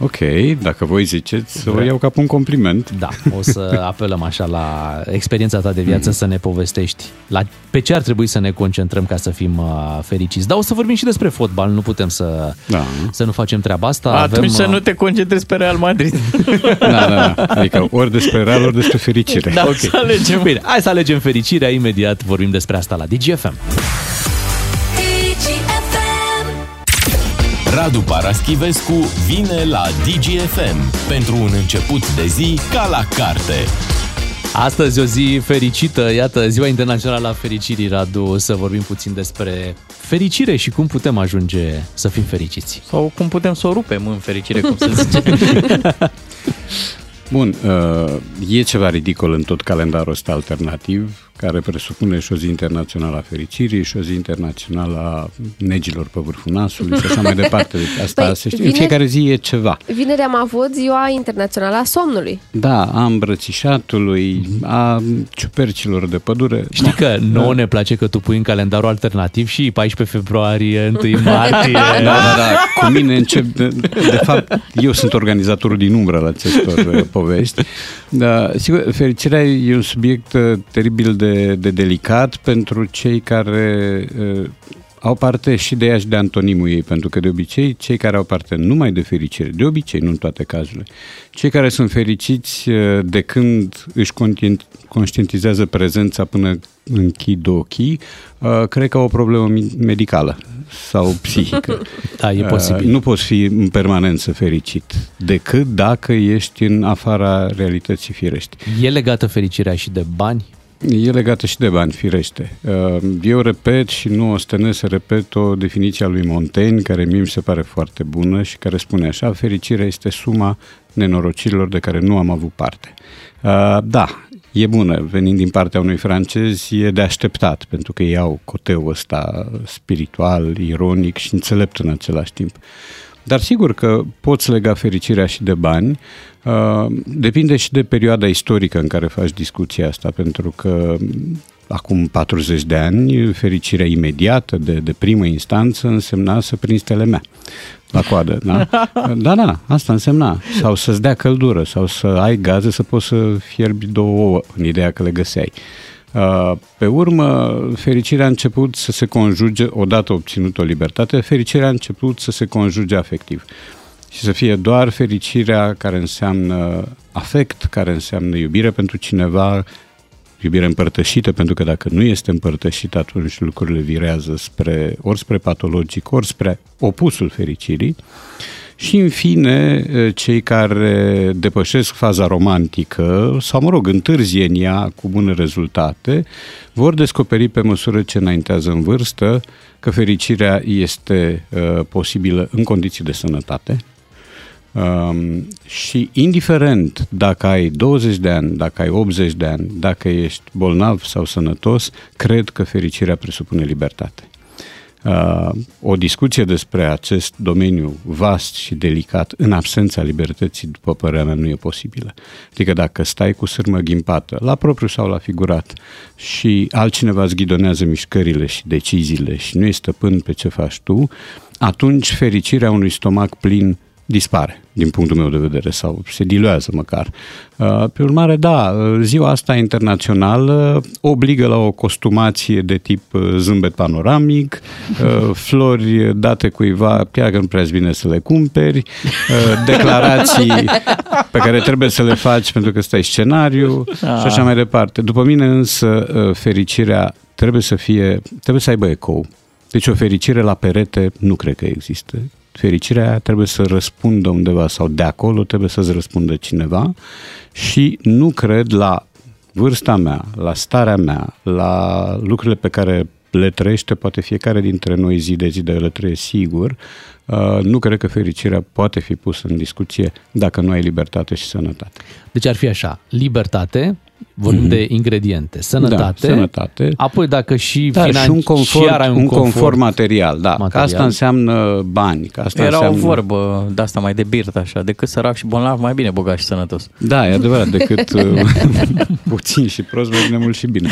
Ok, dacă voi ziceți, o Da. iau ca pe un compliment. Da, o să apelăm așa la experiența ta de viață să ne povestești la pe ce ar trebui să ne concentrăm ca să fim uh, fericiți. Dar o să vorbim și despre fotbal, nu putem să, da. să nu facem treaba asta. Atunci să uh, nu te concentrezi pe Real Madrid. Da, da, da. Adică ori despre real, ori despre fericire. Da, să alegem. Bine, hai să alegem fericirea, imediat vorbim despre asta la DGFM. Radu Paraschivescu vine la DGFM pentru un început de zi ca la carte. Astăzi o zi fericită, iată, Ziua Internațională a Fericirii, Radu, să vorbim puțin despre fericire și cum putem ajunge să fim fericiți. Sau cum putem să o rupem în fericire, cum se zice. Bun, uh, e ceva ridicol în tot calendarul ăsta alternativ, care presupune și o zi internațională a fericirii și o zi internațională a negilor pe vârful nasului și așa mai departe. Deci asta Păi, se știe. vine- În fiecare zi e ceva. Vineri am avut Ziua Internațională a Somnului. Da, a îmbrățișatului, a ciupercilor de pădure. Știi că nouă ne place că tu pui în calendarul alternativ și 14 februarie, 1 martie. Da, da, da. Cu mine încep... De, de fapt, eu sunt organizatorul din umbră la acestor uh, povești. Da, sigur, fericirea e un subiect uh, teribil de, de delicat pentru cei care uh, au parte și de ea și de antonimul ei, pentru că de obicei cei care au parte numai de fericire, de obicei, nu în toate cazurile, cei care sunt fericiți uh, de când își contin- conștientizează prezența până închid ochii, uh, cred că au o problemă mi- medicală sau psihică. Da, e posibil. Uh, Nu poți fi în permanență fericit, decât dacă ești în afara realității firești. E legată fericirea și de bani? E legată și de bani, firește. Uh, Eu repet și nu ostenesc să repet o definiție a lui Montaigne, care mie mi se pare foarte bună și care spune așa, fericirea este suma nenorocirilor de care nu am avut parte. Uh, Da, e bună, venind din partea unui francez, e de așteptat, pentru că ei au coteul ăsta spiritual, ironic și înțelept în același timp. Dar sigur că poți lega fericirea și de bani, uh, depinde și de perioada istorică în care faci discuția asta, pentru că m, acum 40 de ani fericirea imediată de, de primă instanță însemna să prinzi telemea la coadă, da? Da, da, asta însemna. Sau să-ți dea căldură, sau să ai gaze să poți să fierbi două ouă, în ideea că le găseai. Uh, Pe urmă, fericirea a început să se conjuge, odată obținut o libertate, fericirea a început să se conjuge afectiv. Și să fie doar fericirea care înseamnă afect, care înseamnă iubire pentru cineva, iubire împărtășită, pentru că dacă nu este împărtășită, atunci lucrurile virează spre, ori spre patologic, ori spre opusul fericirii. Și, în fine, cei care depășesc faza romantică sau, mă rog, întârzie în ea cu bune rezultate, vor descoperi pe măsură ce înaintează în vârstă că fericirea este uh, posibilă în condiții de sănătate, Um, și indiferent dacă ai 20 de ani, dacă ai 80 de ani, dacă ești bolnav sau sănătos, cred că fericirea presupune libertate. Uh, o discuție despre acest domeniu vast și delicat, în absența libertății, după părerea mea, nu e posibilă. Adică dacă stai cu sârmă ghimpată, la propriu sau la figurat, și altcineva îți ghidonează mișcările și deciziile și nu ești stăpân pe ce faci tu, atunci fericirea unui stomac plin dispare, din punctul meu de vedere, sau se diluează măcar. Uh, Pe urmare, da, uh, ziua asta internațională obligă la o costumație de tip uh, zâmbet panoramic, uh, flori date cuiva, chiar că nu prea bine să le cumperi, uh, declarații pe care trebuie să le faci pentru că stai scenariu și așa mai departe. După mine însă, uh, fericirea trebuie să fie, trebuie să aibă ecou. Deci o fericire la perete nu cred că există. Fericirea trebuie să răspundă undeva sau de acolo trebuie să-ți răspundă cineva și nu cred la vârsta mea, la starea mea, la lucrurile pe care le trăiește poate fiecare dintre noi zi de zi, de le trăie sigur, uh, nu cred că fericirea poate fi pusă în discuție dacă nu ai libertate și sănătate. Deci ar fi așa, libertate, vorbim mm-hmm. de ingrediente, sănătate, Da, sănătate. apoi dacă și Da, financiar și un confort, ai un, un confort material, da. Material. Că material. asta înseamnă bani. Că asta Era înseamnă... o vorbă de asta mai de birt așa, decât sărac și bolnav, mai bine bogat și sănătos. Da, e adevărat, decât uh, puțin și prost, mai bine mult și bine.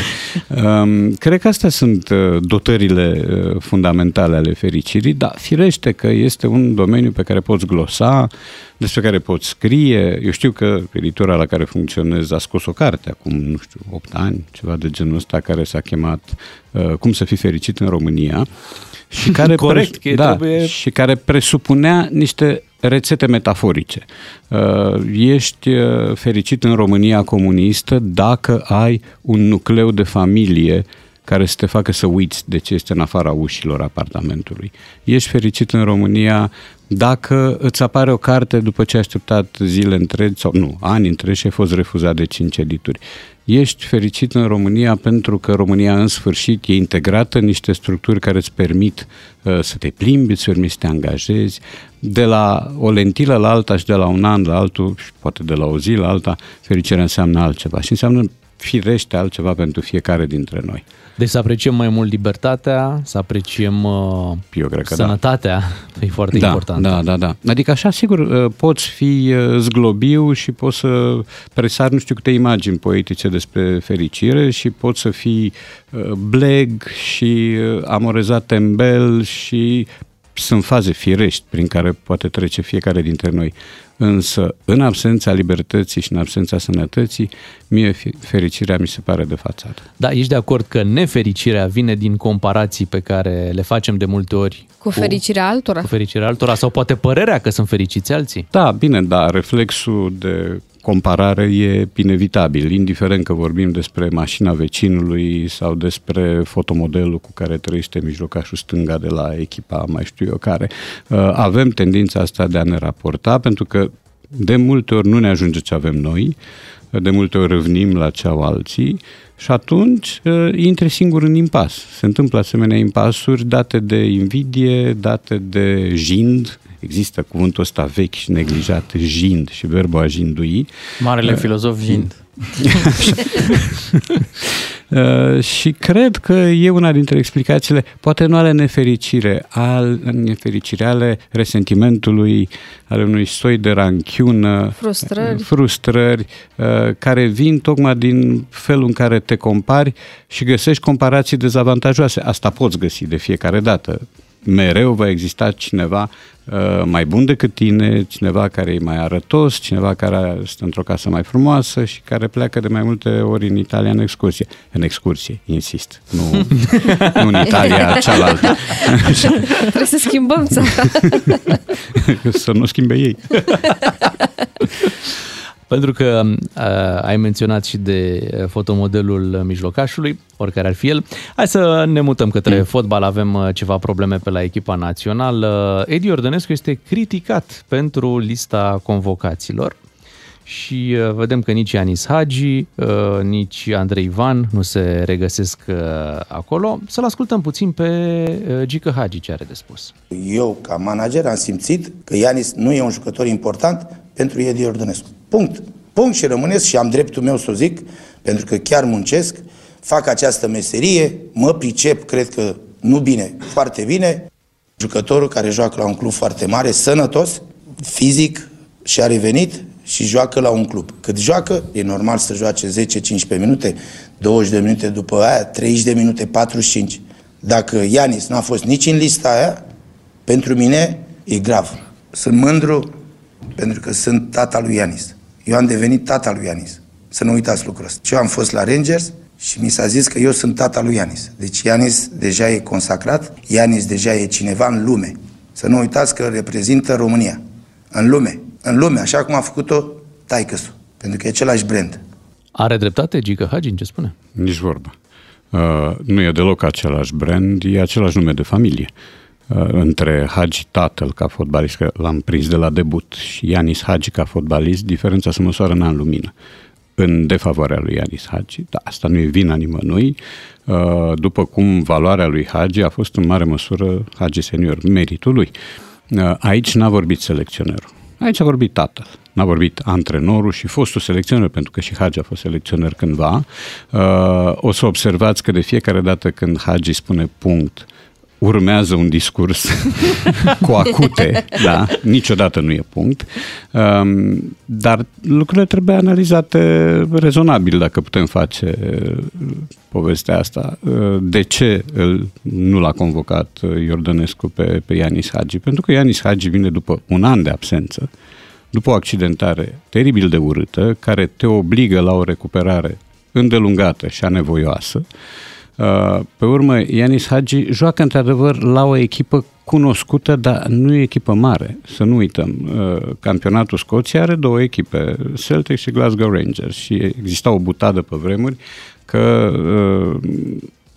Um, cred că astea sunt uh, dotările uh, fundamentale ale fericirii, dar firește că este un domeniu pe care poți glosa, despre care pot scrie. Eu știu că editora la care funcționez a scos o carte acum, nu știu, 8 ani, ceva de genul ăsta, care s-a chemat uh, Cum să fii fericit în România și care, Corect, că da, trebuie- și care presupunea niște rețete metaforice. Uh, Ești uh, fericit în România comunistă dacă ai un nucleu de familie care să te facă să uiți de ce este în afara ușilor apartamentului. Ești fericit în România dacă îți apare o carte după ce ai așteptat zile întregi, sau nu, ani întregi și ai fost refuzat de cinci edituri. Ești fericit în România pentru că România în sfârșit e integrată în niște structuri care îți permit uh, să te plimbi, îți permit să te angajezi. De la o lentilă la alta și de la un an la altul, și poate de la o zi la alta, fericirea înseamnă altceva și înseamnă firește altceva pentru fiecare dintre noi. Deci să apreciem mai mult libertatea, să apreciem uh, Eu cred că da. sănătatea, e foarte da, important. Da, da, da. Adică așa, sigur, uh, poți fi uh, zglobiu și poți să presari nu știu câte imagini poetice despre fericire și poți să fii uh, bleg și uh, amorezat tembel și sunt faze firești prin care poate trece fiecare dintre noi. Însă, în absența libertății și în absența sănătății, mie fi- fericirea mi se pare de fațadă. Da, ești de acord că nefericirea vine din comparații pe care le facem de multe ori Cu fericirea altora. cu fericirea altora sau poate părerea că sunt fericiți alții? Da, bine, da, reflexul de comparare e inevitabil, indiferent că vorbim despre mașina vecinului sau despre fotomodelul cu care trăiește mijlocașul stânga de la echipa mai știu eu care. Uh, Avem tendința asta de a ne raporta, pentru că de multe ori nu ne ajunge ce avem noi, de multe ori râvnim la ce au alții și atunci uh, intri singur în impas. Se întâmplă asemenea impasuri date de invidie, date de jind, există cuvântul ăsta vechi și neglijat, jind și verbul a jindui. Marele Uh, filozof Jind. Uh, și cred că e una dintre explicațiile, poate nu ale nefericire, al, nefericire ale resentimentului, ale unui soi de ranchiună, Frustrări. frustrări uh, care vin tocmai din felul în care te compari și găsești comparații dezavantajoase. Asta poți găsi de fiecare dată. Mereu va exista cineva uh, mai bun decât tine, cineva care e mai arătos, cineva care stă într-o casă mai frumoasă și care pleacă de mai multe ori în Italia în excursie. În excursie, insist. Nu, nu în Italia cealaltă. Trebuie să schimbăm țara. Să nu schimbe ei. Pentru că uh, ai menționat și de uh, fotomodelul mijlocașului, oricare ar fi el. Hai să ne mutăm către mm. fotbal, avem uh, ceva probleme pe la echipa națională. Edi Ordănescu este criticat pentru lista convocaților și uh, vedem că nici Ianis Hagi, uh, nici Andrei Ivan nu se regăsesc uh, acolo. Să-l ascultăm puțin pe uh, Gică Hagi ce are de spus. Eu, ca manager, am simțit că Ianis nu e un jucător important pentru Edi Ordănescu. Punct. Punct și rămânesc și am dreptul meu să o zic, pentru că chiar muncesc, fac această meserie, mă pricep, cred că nu bine, foarte bine. Jucătorul care joacă la un club foarte mare, sănătos, fizic și a revenit și joacă la un club. Cât joacă, e normal să joace 10-15 minute, 20 de minute după aia, 30 de minute, 45. Dacă Ianis n-a fost nici în lista aia, pentru mine e grav. Sunt mândru pentru că sunt tata lui Ianis. Eu am devenit tata lui Ianis. Să nu uitați lucrul ăsta. Eu am fost la Rangers și mi s-a zis că eu sunt tata lui Ianis. Deci Ianis deja e consacrat, Ianis deja e cineva în lume. Să nu uitați că reprezintă România. În lume. În lume, așa cum a făcut-o taicăsul. Pentru că e același brand. Are dreptate Gică Hagi în ce spune? Nici vorba. Uh, nu e deloc același brand, e același nume de familie. Uh, între Hagi tatăl ca fotbalist, că l-am prins de la debut, și Ianis Hagi ca fotbalist, diferența se măsoară în an lumină. În defavoarea lui Ianis Hagi, da, asta nu e vina nimănui, uh, după cum valoarea lui Hagi a fost în mare măsură Hagi senior, meritul lui. Uh, Aici n-a vorbit selecționerul. Aici a vorbit tatăl, n-a vorbit antrenorul și fostul selecționer, pentru că și Hagi a fost selecționer cândva. Uh, o să observați că de fiecare dată când Hagi spune punct, urmează un discurs cu acute, da, niciodată nu e punct, um, dar lucrurile trebuie analizate rezonabil dacă putem face uh, povestea asta. Uh, De ce îl, nu l-a convocat uh, Iordănescu pe, pe Ianis Hagi? Pentru că Ianis Hagi vine după un an de absență, după o accidentare teribil de urâtă, care te obligă la o recuperare îndelungată și anevoioasă, uh, pe urmă, Ianis Hagi joacă într-adevăr la o echipă cunoscută, dar nu e echipă mare. Să nu uităm, uh, campionatul Scoției are două echipe, Celtic și Glasgow Rangers și exista o butadă pe vremuri că uh,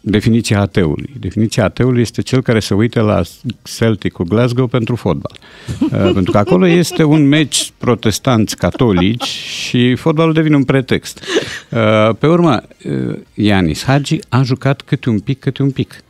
definiția ateului. Definiția ateului este cel care se uită la Celtic cu Glasgow pentru fotbal. Uh, pentru că acolo este un meci protestanți catolici și fotbalul devine un pretext. Uh, pe urmă, uh, Ianis Hagi a jucat câte un pic, câte un pic.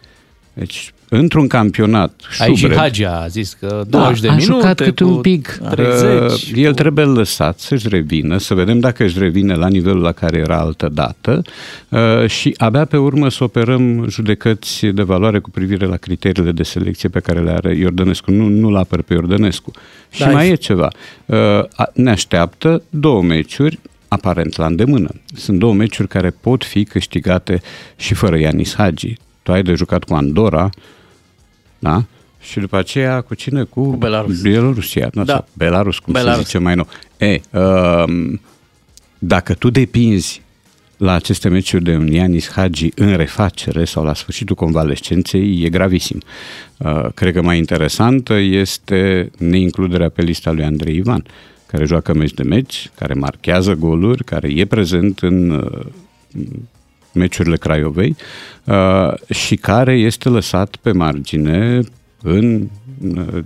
Deci într-un campionat Aici și șubred, Hagi a zis că 20 da, de a minute jucat câte cu un pic. 30. Uh, El trebuie lăsat să-și revină, să vedem dacă își revine la nivelul la care era altă dată uh, și abia pe urmă să operăm judecăți de valoare cu privire la criteriile de selecție pe care le are Iordănescu. Nu, nu l apăr pe Iordănescu. Și Da, mai e- e ceva. Uh, a- Ne așteaptă două meciuri aparent la îndemână. Sunt două meciuri care pot fi câștigate și fără Ianis Hagi. Tu ai de jucat cu Andorra, da? Și după aceea cu cine? Cu, cu Belarus. Bielorusia. Da. Da. Sau Belarus, cum Belarus. se zice mai nou. E, um, dacă tu depinzi la aceste meciuri de un Ianis Hagi în refacere sau la sfârșitul convalescenței, e gravisim. Uh, cred că mai interesantă este neincluderea pe lista lui Andrei Ivan, care joacă meci de meci, care marchează goluri, care e prezent în uh, meciurile Craiovei uh, și care este lăsat pe margine în uh,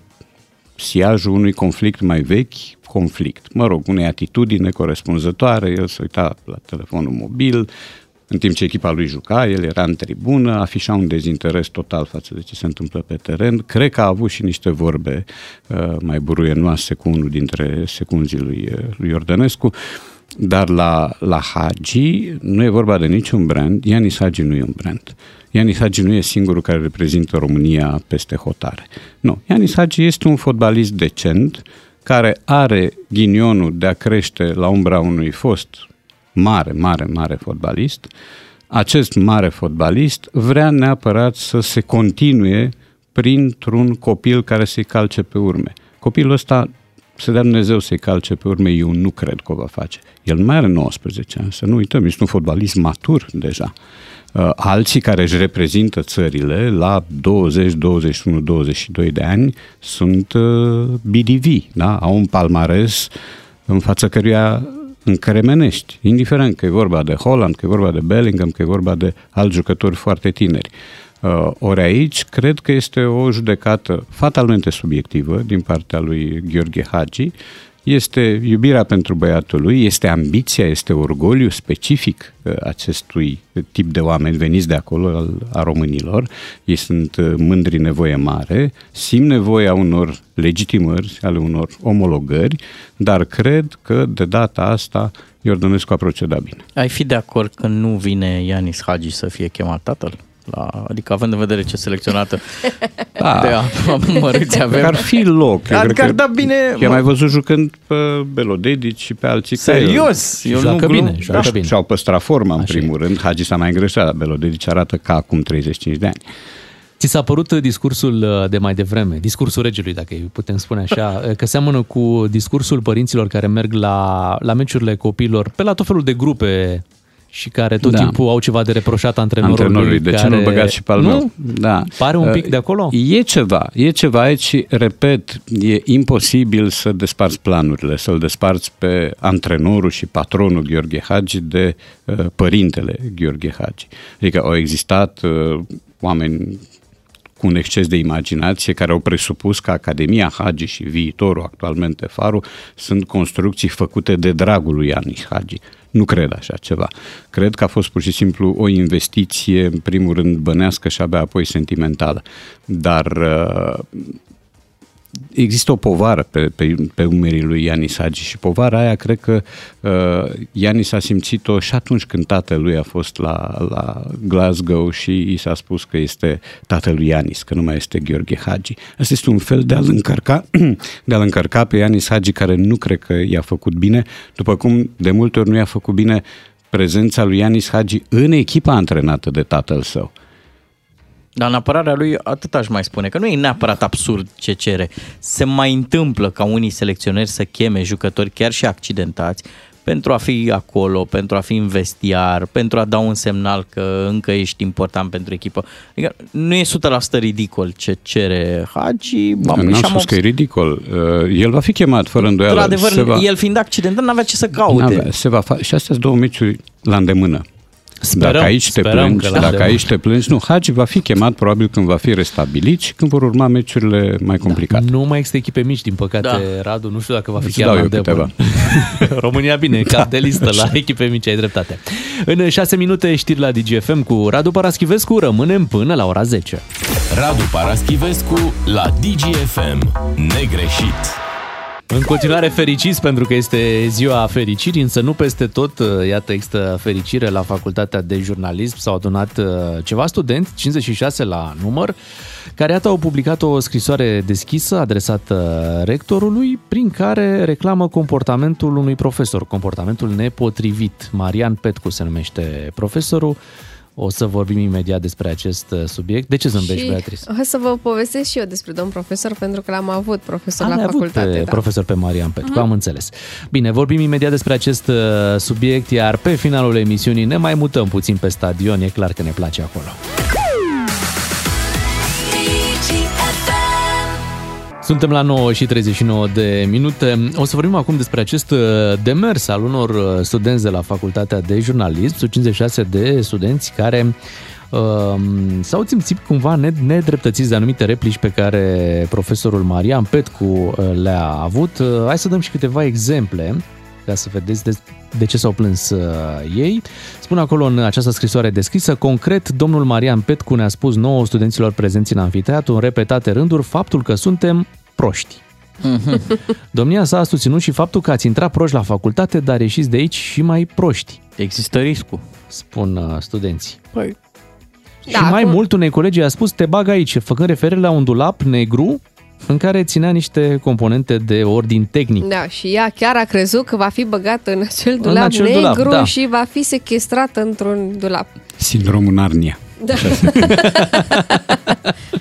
siajul unui conflict mai vechi, conflict, mă rog, unei atitudini necorespunzătoare, el se uita la telefonul mobil, în timp ce echipa lui juca, el era în tribună, afișa un dezinteres total față de ce se întâmplă pe teren. Cred că a avut și niște vorbe uh, mai buruienoase cu unul dintre secunzii lui, uh, lui Iordănescu, dar la, la Hagi nu e vorba de niciun brand, Ianis Hagi nu e un brand. Ianis Hagi nu e singurul care reprezintă România peste hotare. Nu, Ianis Hagi este un fotbalist decent care are ghinionul de a crește la umbra unui fost mare, mare, mare fotbalist. Acest mare fotbalist vrea neapărat să se continue printr-un copil care să-i calce pe urme. Copilul ăsta să dea Dumnezeu să-i calce pe urme, eu nu cred că o va face. El mai are 19 ani, să nu uităm, este un fotbalist matur deja. Uh, Alții care își reprezintă țările la 20, 21, 22 de ani sunt uh, BDV, da? au un palmares în fața căruia încremenești, indiferent că e vorba de Holland, că e vorba de Bellingham, că e vorba de alți jucători foarte tineri. Uh, ori aici, cred că este o judecată fatalmente subiectivă din partea lui Gheorghe Hagi. Este iubirea pentru băiatul lui, este ambiția, este orgoliu specific uh, acestui tip de oameni veniți de acolo, al, a românilor. Ei sunt uh, mândri nevoie mare, simt nevoia unor legitimări, ale unor omologări, dar cred că de data asta Iordănescu a procedat bine. Ai fi de acord că nu vine Ianis Hagi să fie chemat tatăl? La, adică având în vedere ce selecționată Da. de amărâți avem. Ar fi loc. Eu Ar, cred ar că- da bine... Eu am mai văzut jucând pe Belodedici și pe alții Serios? care Eu Joacă nu bine, glum- joacă da. bine. și-au păstrat forma în Așa primul rând. Hagi s-a mai îngreșat, dar Belodedici arată ca acum 35 de ani. Ți s-a părut discursul uh, de mai devreme, discursul regelui, dacă îi putem spune așa, uh, că seamănă cu discursul părinților care merg la, la meciurile copiilor pe la tot felul de grupe și care tot Da. timpul au ceva de reproșat antrenorului. Antrenorului, de ce care... nu-l băgați și pe al nu? meu? Da. Pare un pic Uh, de acolo? E ceva, e ceva aici și, repet, e imposibil să desparți planurile, să-l desparți pe antrenorul și patronul Gheorghe Hagi de uh, părintele Gheorghe Hagi. Adică au existat uh, oameni cu un exces de imaginație care au presupus că Academia Hagi și viitorul actualmente Faru sunt construcții făcute de dragul lui Ianis Hagi. Nu cred așa ceva. Cred că a fost pur și simplu o investiție, în primul rând bănească și abia apoi sentimentală. Dar uh, există o povară pe, pe, pe umerii lui Ianis Hagi și povara aia cred că uh, Ianis a simțit-o și atunci când tatălui a fost la, la Glasgow și i s-a spus că este tatălui Ianis, că nu mai este Gheorghe Hagi. Asta este un fel de a-l încărca, de a-l încărca pe Ianis Hagi care nu cred că i-a făcut bine, după cum de multe ori nu i-a făcut bine prezența lui Ianis Hagi în echipa antrenată de tatăl său. Dar în apărarea lui atât aș mai spune, că nu e neapărat absurd ce cere. Se mai întâmplă ca unii selecționeri să cheme jucători chiar și accidentați pentru a fi acolo, pentru a fi în vestiar, pentru a da un semnal că încă ești important pentru echipă. Adică nu e 100% ridicol ce cere Hagi. N-am și spus că e ridicol. Uh, El va fi chemat fără îndoială. Într-adevăr, Se va- el fiind accidentat, n-avea ce să caute. N-avea, se va fa- și astea sunt două meciuri la îndemână. Sperăm- dacă aici te sperăm plângi, că la dacă îndemână. aici te plângi, nu, Hagi va fi chemat probabil când va fi restabilit și când vor urma meciurile mai complicate. Nu mai există echipe mici, din păcate, Da. Radu. Nu știu dacă va fi Îți chiar dau la eu îndemână. România, bine, cap de listă la echipe mici, ai dreptate. În 6 minute știri la DGFM cu Radu Paraschivescu. Rămânem până la ora 10. Radu Paraschivescu la DGFM. Negreșit. În continuare fericiți pentru că este ziua fericirii, însă nu peste tot, iată, există fericire la Facultatea de Jurnalism. S-au adunat uh, ceva studenți, 56 la număr, care, iată, au publicat o scrisoare deschisă adresată rectorului, prin care reclamă comportamentul unui profesor, comportamentul nepotrivit. Marian Petcu se numește profesorul. O să vorbim imediat despre acest uh, subiect. De ce zâmbești, și Beatrice? o să vă povestesc și eu despre domn profesor, pentru că l-am avut profesor Am la avut facultate. pe da. profesor pe Marian Petcu, am înțeles. Bine, vorbim imediat despre acest uh, subiect, iar pe finalul emisiunii ne mai mutăm puțin pe stadion, e clar că ne place acolo. Suntem la 9 și 39 de minute. O să vorbim acum despre acest uh, demers al unor uh, studenți de la Facultatea de Jurnalism, sunt 56 de studenți care uh, s-au simțit cumva ned- nedreptățiți de anumite replici pe care profesorul Marian Petcu uh, le-a avut. Uh, Hai să dăm și câteva exemple ca să vedeți de, de ce s-au plâns uh, ei. Spun acolo în această scrisoare deschisă, concret, domnul Marian Petcu ne-a spus nouă studenților prezenți în anfiteatru în repetate rânduri faptul că suntem proști. Domnia sa a susținut și faptul că ați intrat proști la facultate, dar ieșiți de aici și mai proști. Există riscul. Spun uh, studenții. Păi, și mai mult unei colegi a spus, te bag aici, făcând referire la un dulap negru în care ținea niște componente de ordin tehnic. Da, și ea chiar a crezut că va fi băgată în acel În dulap acel negru dulap, da. și va fi sequestrată într-un dulap. Sindromul Narnia. Da.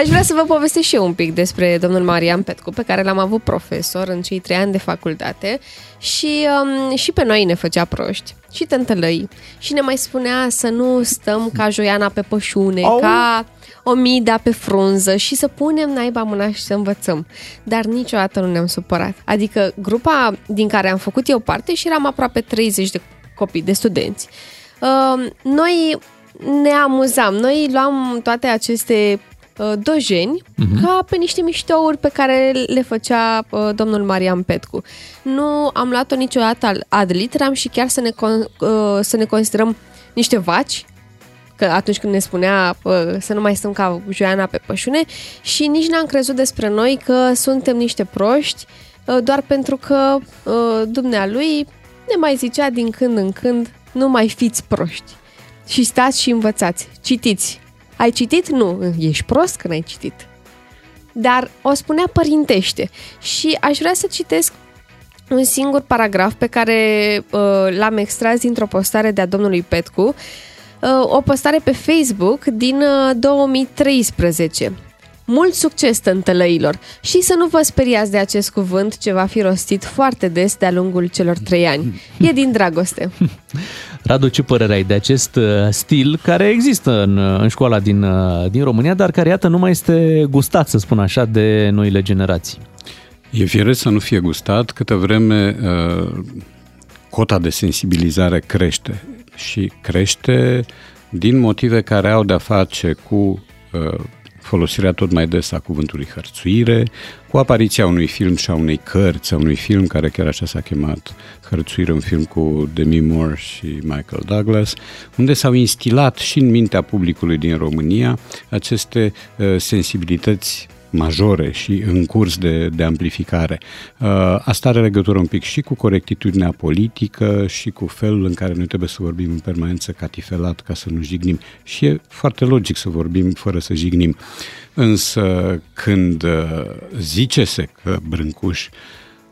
Aș vrea să vă povestesc și eu un pic despre domnul Marian Petcu, pe care l-am avut profesor în cei trei ani de facultate și, um, și pe noi ne făcea proști și tântălăi și ne mai spunea să nu stăm ca joiana pe pășune, Au. ca omida pe frunză și să punem naiba mâna și să învățăm. Dar niciodată nu ne-am supărat. Adică grupa din care am făcut eu parte și eram aproape 30 de copii, de studenți. Um, noi ne amuzam, noi luam toate aceste uh, dojeni Mhm. ca pe niște miștouri pe care le făcea uh, domnul Marian Petcu. Nu am luat-o niciodată al- ad literam și chiar să ne, con- uh, să ne considerăm niște vaci, că atunci când ne spunea uh, să nu mai stăm ca Joana pe pășune și nici n-am crezut despre noi că suntem niște proști uh, doar pentru că uh, dumnealui ne mai zicea din când în când nu mai fiți proști și stați și învățați, citiți. Ai citit? Nu, ești prost că n-ai citit. Dar o spunea părintește și aș vrea să citesc un singur paragraf pe care uh, l-am extras dintr-o postare de-a domnului Petcu, uh, o postare pe Facebook din uh, 2013. Mult succes, tântălăilor! Și să nu vă speriați de acest cuvânt ce va fi rostit foarte des de-a lungul celor trei ani. E din dragoste. Radu, ce părere ai de acest uh, stil care există în, uh, în școala din, uh, din România, dar care, iată, nu mai este gustat, să spun așa, de noile generații? E firesc să nu fie gustat, câtă vreme uh, cota de sensibilizare crește și crește din motive care au de-a face cu uh, folosirea tot mai des a cuvântului hărțuire, cu apariția unui film și a unei cărți, a unui film care chiar așa s-a chemat Hărțuire, un film cu Demi Moore și Michael Douglas, unde s-au instilat și în mintea publicului din România aceste uh, sensibilități majore și în curs de, de amplificare. Uh, Asta are legătură un pic și cu corectitudinea politică și cu felul în care noi trebuie să vorbim în permanență catifelat ca să nu jignim. Și e foarte logic să vorbim fără să jignim. Însă când uh, zice-se că Brâncuș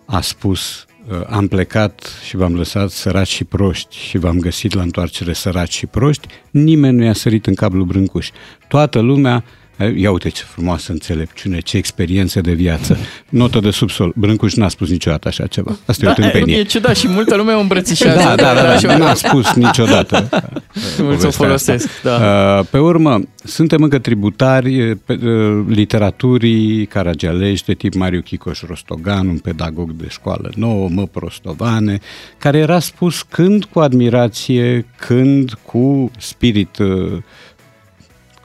a spus uh, am plecat și v-am lăsat săraci și proști și v-am găsit la întoarcere săraci și proști, nimeni nu i-a sărit în cablu brâncuș. Toată lumea Ia uite ce frumoasă înțelepciune, ce experiență de viață. Notă de subsol. Brâncuș n-a spus niciodată așa ceva. Asta da, e o tâmpenie. E ciudat și multă lume o îmbrățișează. Da, da, da, da n-a spus niciodată. Mulți o folosesc, asta. da. Pe urmă, suntem încă tributari pe, literaturii caragialești de tip Mariu Chicoș Rostogan, un pedagog de școală nouă, mă prostovane, care era spus când cu admirație, când cu spirit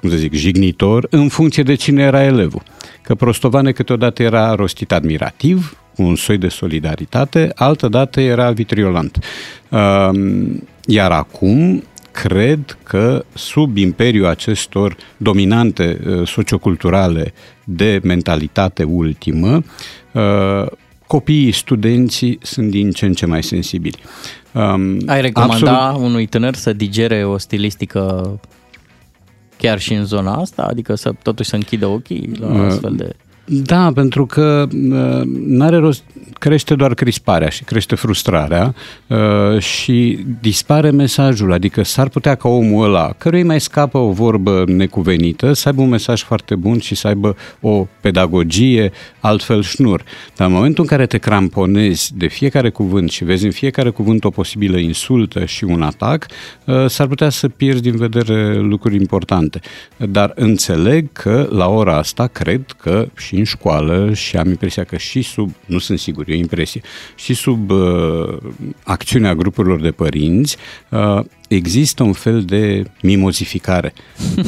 cum să zic, jignitor, în funcție de cine era elevul. Că Prostovane câteodată era rostit admirativ, cu un soi de solidaritate, altădată era vitriolant. Iar acum, cred că sub imperiul acestor dominante uh, socioculturale de mentalitate ultimă, uh, copiii, studenții sunt din ce în ce mai sensibili. Ai recomanda absolut... unui tânăr să digere o stilistică chiar și în zona asta? Adică să totuși să închidă ochii la uh, astfel de... Da, pentru că uh, n-are rost, crește doar crisparea și crește frustrarea uh, și dispare mesajul, adică s-ar putea ca omul ăla, căruia mai scapă o vorbă necuvenită, să aibă un mesaj foarte bun și să aibă o pedagogie altfel șnur. Dar în momentul în care te cramponezi de fiecare cuvânt și vezi în fiecare cuvânt o posibilă insultă și un atac, uh, s-ar putea să pierzi din vedere lucruri importante. Dar înțeleg că la ora asta cred că și în școală și am impresia că și sub, nu sunt sigur, e o impresie, și sub uh, acțiunea grupurilor de părinți uh, există un fel de mimozificare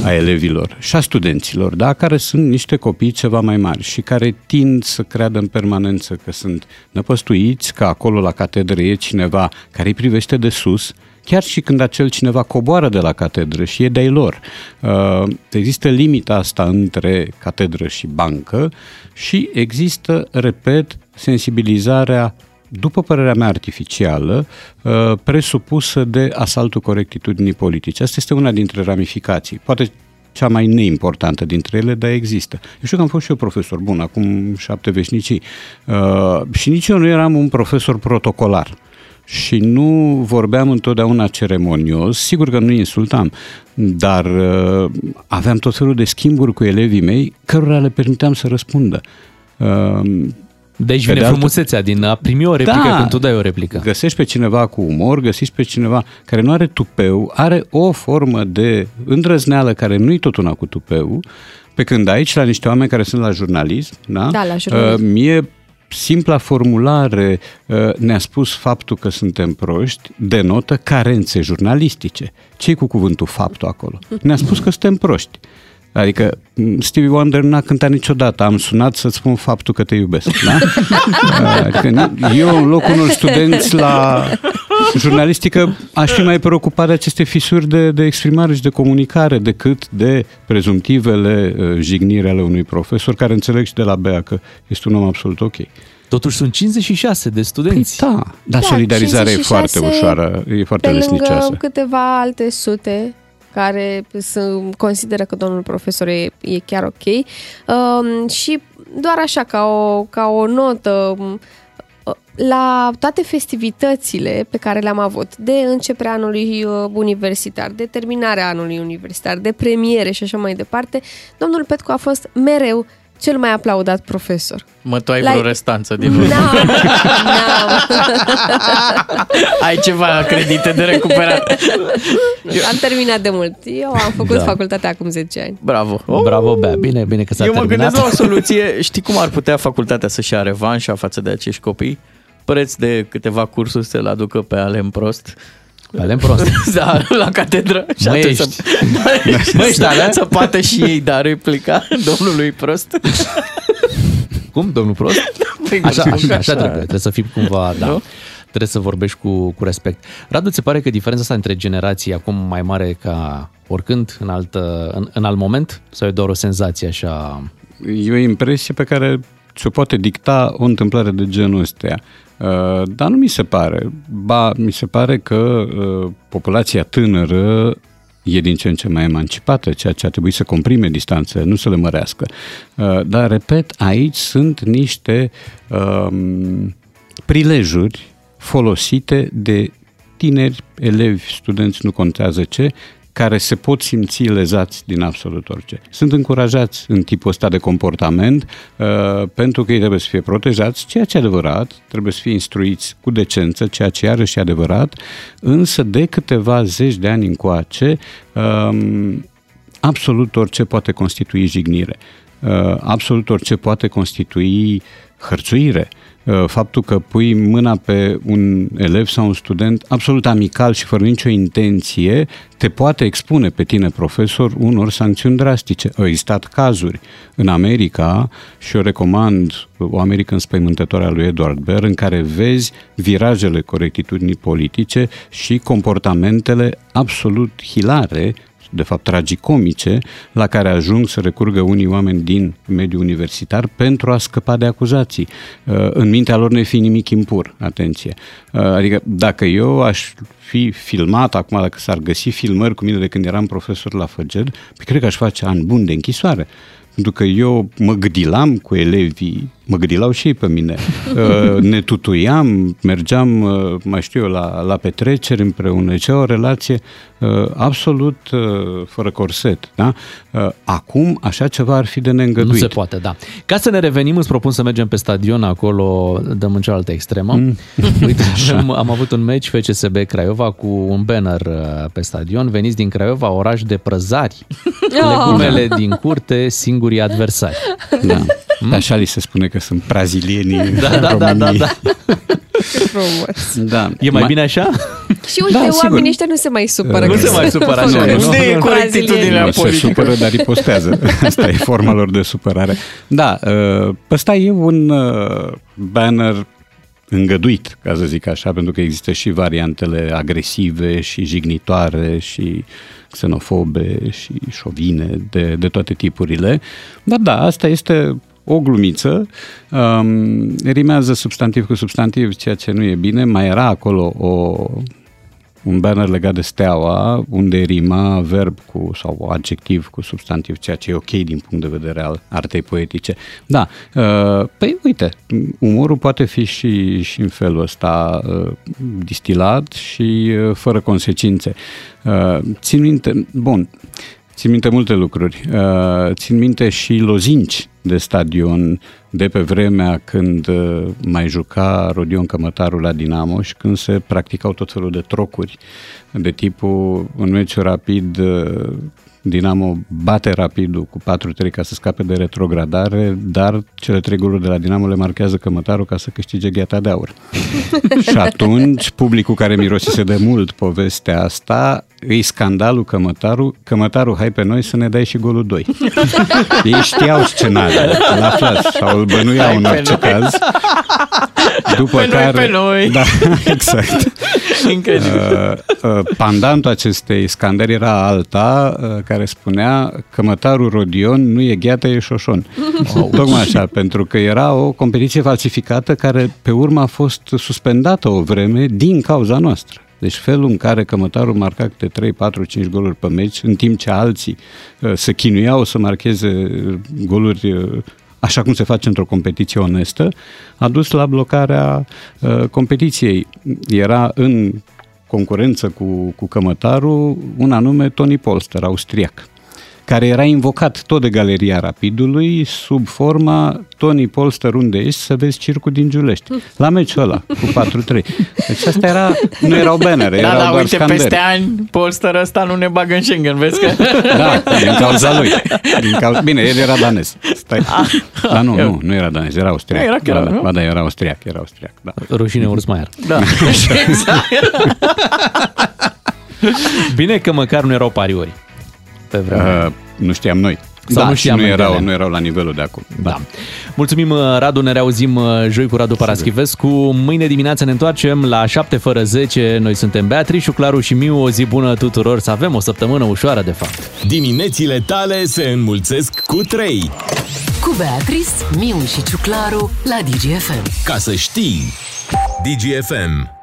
a elevilor și a studenților, da? care sunt niște copii ceva mai mari și care tind să creadă în permanență că sunt năpăstuiți, că acolo la catedră e cineva care îi privește de sus, chiar și când acel cineva coboară de la catedră și e de-ai lor. Uh, există limita asta între catedră și bancă și există, repet, sensibilizarea după părerea mea artificială, uh, presupusă de asaltul corectitudinii politice. Asta este una dintre ramificații. Poate cea mai neimportantă dintre ele, dar există. Eu știu că am fost și eu profesor bun, acum șapte veșnicii. Uh, și nici eu nu eram un profesor protocolar și nu vorbeam întotdeauna ceremonios, sigur că nu insultam, dar uh, aveam tot felul de schimburi cu elevii mei, cărora le permiteam să răspundă. Uh, de aici vine de frumusețea din a primi o replică da, când tu dai o replică. Găsești pe cineva cu umor, găsești pe cineva care nu are tupeu, are o formă de îndrăzneală care nu-i tot una cu tupeu, pe când aici, la niște oameni care sunt la jurnalism, da? Da, la jurnalism. Uh, mie simpla formulare uh, ne-a spus faptul că suntem proști, denotă carențe jurnalistice. ce cu cuvântul faptul acolo? Ne-a spus că suntem proști. Adică Stevie Wonder n-a cântat niciodată. Am sunat să-ți spun faptul că te iubesc. Da? Adică eu, în locul unor studenți la jurnalistică, aș fi mai preocupat de aceste fisuri de, de exprimare și de comunicare decât de prezumtivele uh, jigniri ale unui profesor care înțeleg și de la Bea că este un om absolut ok. Totuși sunt 56 de studenți. Păi da, dar da, solidarizarea e foarte ușoară, e foarte pe lesnicioasă. câteva alte sute care sunt, consideră că domnul profesor e, e chiar ok. Um, și doar așa, ca o, ca o notă, um, la toate festivitățile pe care le-am avut, de începerea anului uh, universitar, de terminarea anului universitar, de premiere și așa mai departe, domnul Petcu a fost mereu cel mai aplaudat profesor. Mă, tu ai La... vreo restanță din urmă. N-am, ai ceva credite de recuperat. Am terminat de mult. Eu am făcut da. facultatea acum 10 ani. Bravo. Oh! Bravo, Bea. Bine, bine că s-a Eu terminat. mă gândesc la o soluție. Știi cum ar putea facultatea să-și ia revanșa față de acești copii? Preț de câteva cursuri să-l aducă pe Alem Prost Alem prost. da, la catedră. Și mă ești. Să, mă ești, să, să poată și ei da replica domnului prost. Cum? Domnul prost? Păi, așa, așa, așa trebuie. Trebuie să fii cumva, da. Nu? Trebuie să vorbești cu, cu respect. Radu, ți se pare că diferența asta între generații acum mai mare ca oricând în alt, în, în alt moment? Sau e doar o senzație așa? E o impresie pe care ți-o poate dicta o întâmplare de genul ăsta. Uh, dar nu mi se pare. Ba, mi se pare că uh, populația tânără e din ce în ce mai emancipată, ceea ce ar trebui să comprime distanțe, nu să le mărească. Uh, dar, repet, aici sunt niște um, prilejuri folosite de tineri, elevi, studenți, nu contează ce, care se pot simți lezați din absolut orice. Sunt încurajați în tipul ăsta de comportament uh, pentru că ei trebuie să fie protejați, ceea ce e adevărat, trebuie să fie instruiți cu decență, ceea ce iarăși e adevărat, însă de câteva zeci de ani încoace, uh, absolut orice poate constitui jignire, uh, absolut orice poate constitui hărțuire, uh, faptul că pui mâna pe un elev sau un student absolut amical și fără nicio intenție, te poate expune pe tine, profesor, unor sancțiuni drastice. Au existat cazuri în America și eu recomand o Americă înspăimântătoare a lui Edward Baer în care vezi virajele corectitudinii politice și comportamentele absolut hilare de fapt tragicomice, la care ajung să recurgă unii oameni din mediul universitar pentru a scăpa de acuzații. Uh, în mintea lor ne fi nimic impur, atenție. Uh, adică dacă eu aș fi filmat acum, dacă s-ar găsi filmări cu mine de când eram profesor la Făged, păi cred că aș face an bun de închisoare. Pentru că eu mă gâdilam cu elevii, mă gâdilau și ei pe mine. Uh, ne tutuiam, mergeam, mai știu eu, la, la petreceri împreună. Ce o relație uh, absolut uh, fără corset. Da? Acum așa ceva ar fi de neîngăduit. Nu se poate, da. Ca să ne revenim, îți propun să mergem pe stadion, acolo dăm în cealaltă extremă. Mm. Uite, am, am avut un meci FCSB Craiova cu un banner pe stadion. Veniți din Craiova, oraș de prăzari, legumele din curte, singurii adversari. Da. Mm? Așa li se spune că sunt brazilienii da, da, da, da, da. frumos. Da. E mai bine așa? Și uite, da, oamenii ăștia nu se mai supără. Nu se mai supără așa. Nu, nu, e corectitudinea nu se supără, dar ripostează. Asta e forma lor de supărare. Da, ăsta e un banner îngăduit, ca să zic așa, pentru că există și variantele agresive și jignitoare și xenofobe și șovine de, de toate tipurile. Dar da, asta este o glumiță, um, rimează substantiv cu substantiv, ceea ce nu e bine. Mai era acolo o, un banner legat de steaua, unde rima verb cu, sau adjectiv cu substantiv, ceea ce e ok din punct de vedere al artei poetice. Da, uh, păi uite, umorul poate fi și, și în felul ăsta uh, distilat și uh, fără consecințe. Uh, țin minte, bun, țin minte multe lucruri. Uh, țin minte și lozinci de stadion de pe vremea când uh, mai juca Rodion Cămătarul la Dinamo și când se practicau tot felul de trocuri de tipul un meciul rapid uh, Dinamo bate rapidul cu 4-3 ca să scape de retrogradare, dar cele trei goluri de la Dinamo le marchează cămătarul ca să câștige gheata de aur. și atunci, publicul care mirosise de mult povestea asta, îi scandalul cămătarul, cămătarul, hai pe noi să ne dai și golul 2. Ei știau scenariul, îl aflați sau îl bănuiau în orice caz. După pe care, noi, pe noi. Da, exact. Incredibil. Uh, uh, pandantul acestei scandări era alta, uh, care spunea cămătarul Rodion nu e gheată, e șoșon. Oh. Tocmai așa, pentru că era o competiție falsificată care pe urmă a fost suspendată o vreme din cauza noastră. Deci felul în care cămătarul marca câte 3, 4, 5 goluri pe meci, în timp ce alții uh, se chinuiau să marcheze goluri uh, așa cum se face într-o competiție onestă, a dus la blocarea uh, competiției. Era în concurență cu, cu cămătarul un anume Tony Polster, austriac care era invocat tot de Galeria Rapidului sub forma Tony Polster unde ești să vezi circul din Giulești. La meciul ăla, cu 4-3. Deci asta era, nu erau bannere, da, erau da, doar uite, scandări. peste ani Polster ăsta nu ne bagă în Schengen, vezi că... Da, din cauza lui. Din cauza... Bine, el era danez. Stai. Dar nu, nu, nu era danez, era austriac. Era chiar, da, nu? ba, da, era austriac, era austriac. Da. Rușine urs mai ar. Da, exact. Bine că măcar nu erau pariuri pe vremea. Uh, nu știam noi. Sau da, nu și știam nu noi de erau, ele. nu erau la nivelul de acum. Da. Mulțumim, uh, Radu, ne reauzim uh, joi cu Radu Paraschivescu. Mâine dimineață ne întoarcem la 7 fără 10. Noi suntem Beatrice, Claru și Miu. O zi bună tuturor, să avem o săptămână ușoară, de fapt. Diminețile tale se înmulțesc cu 3. Cu Beatrice, Miu și Ciuclaru la DGFM. Ca să știi. DGFM.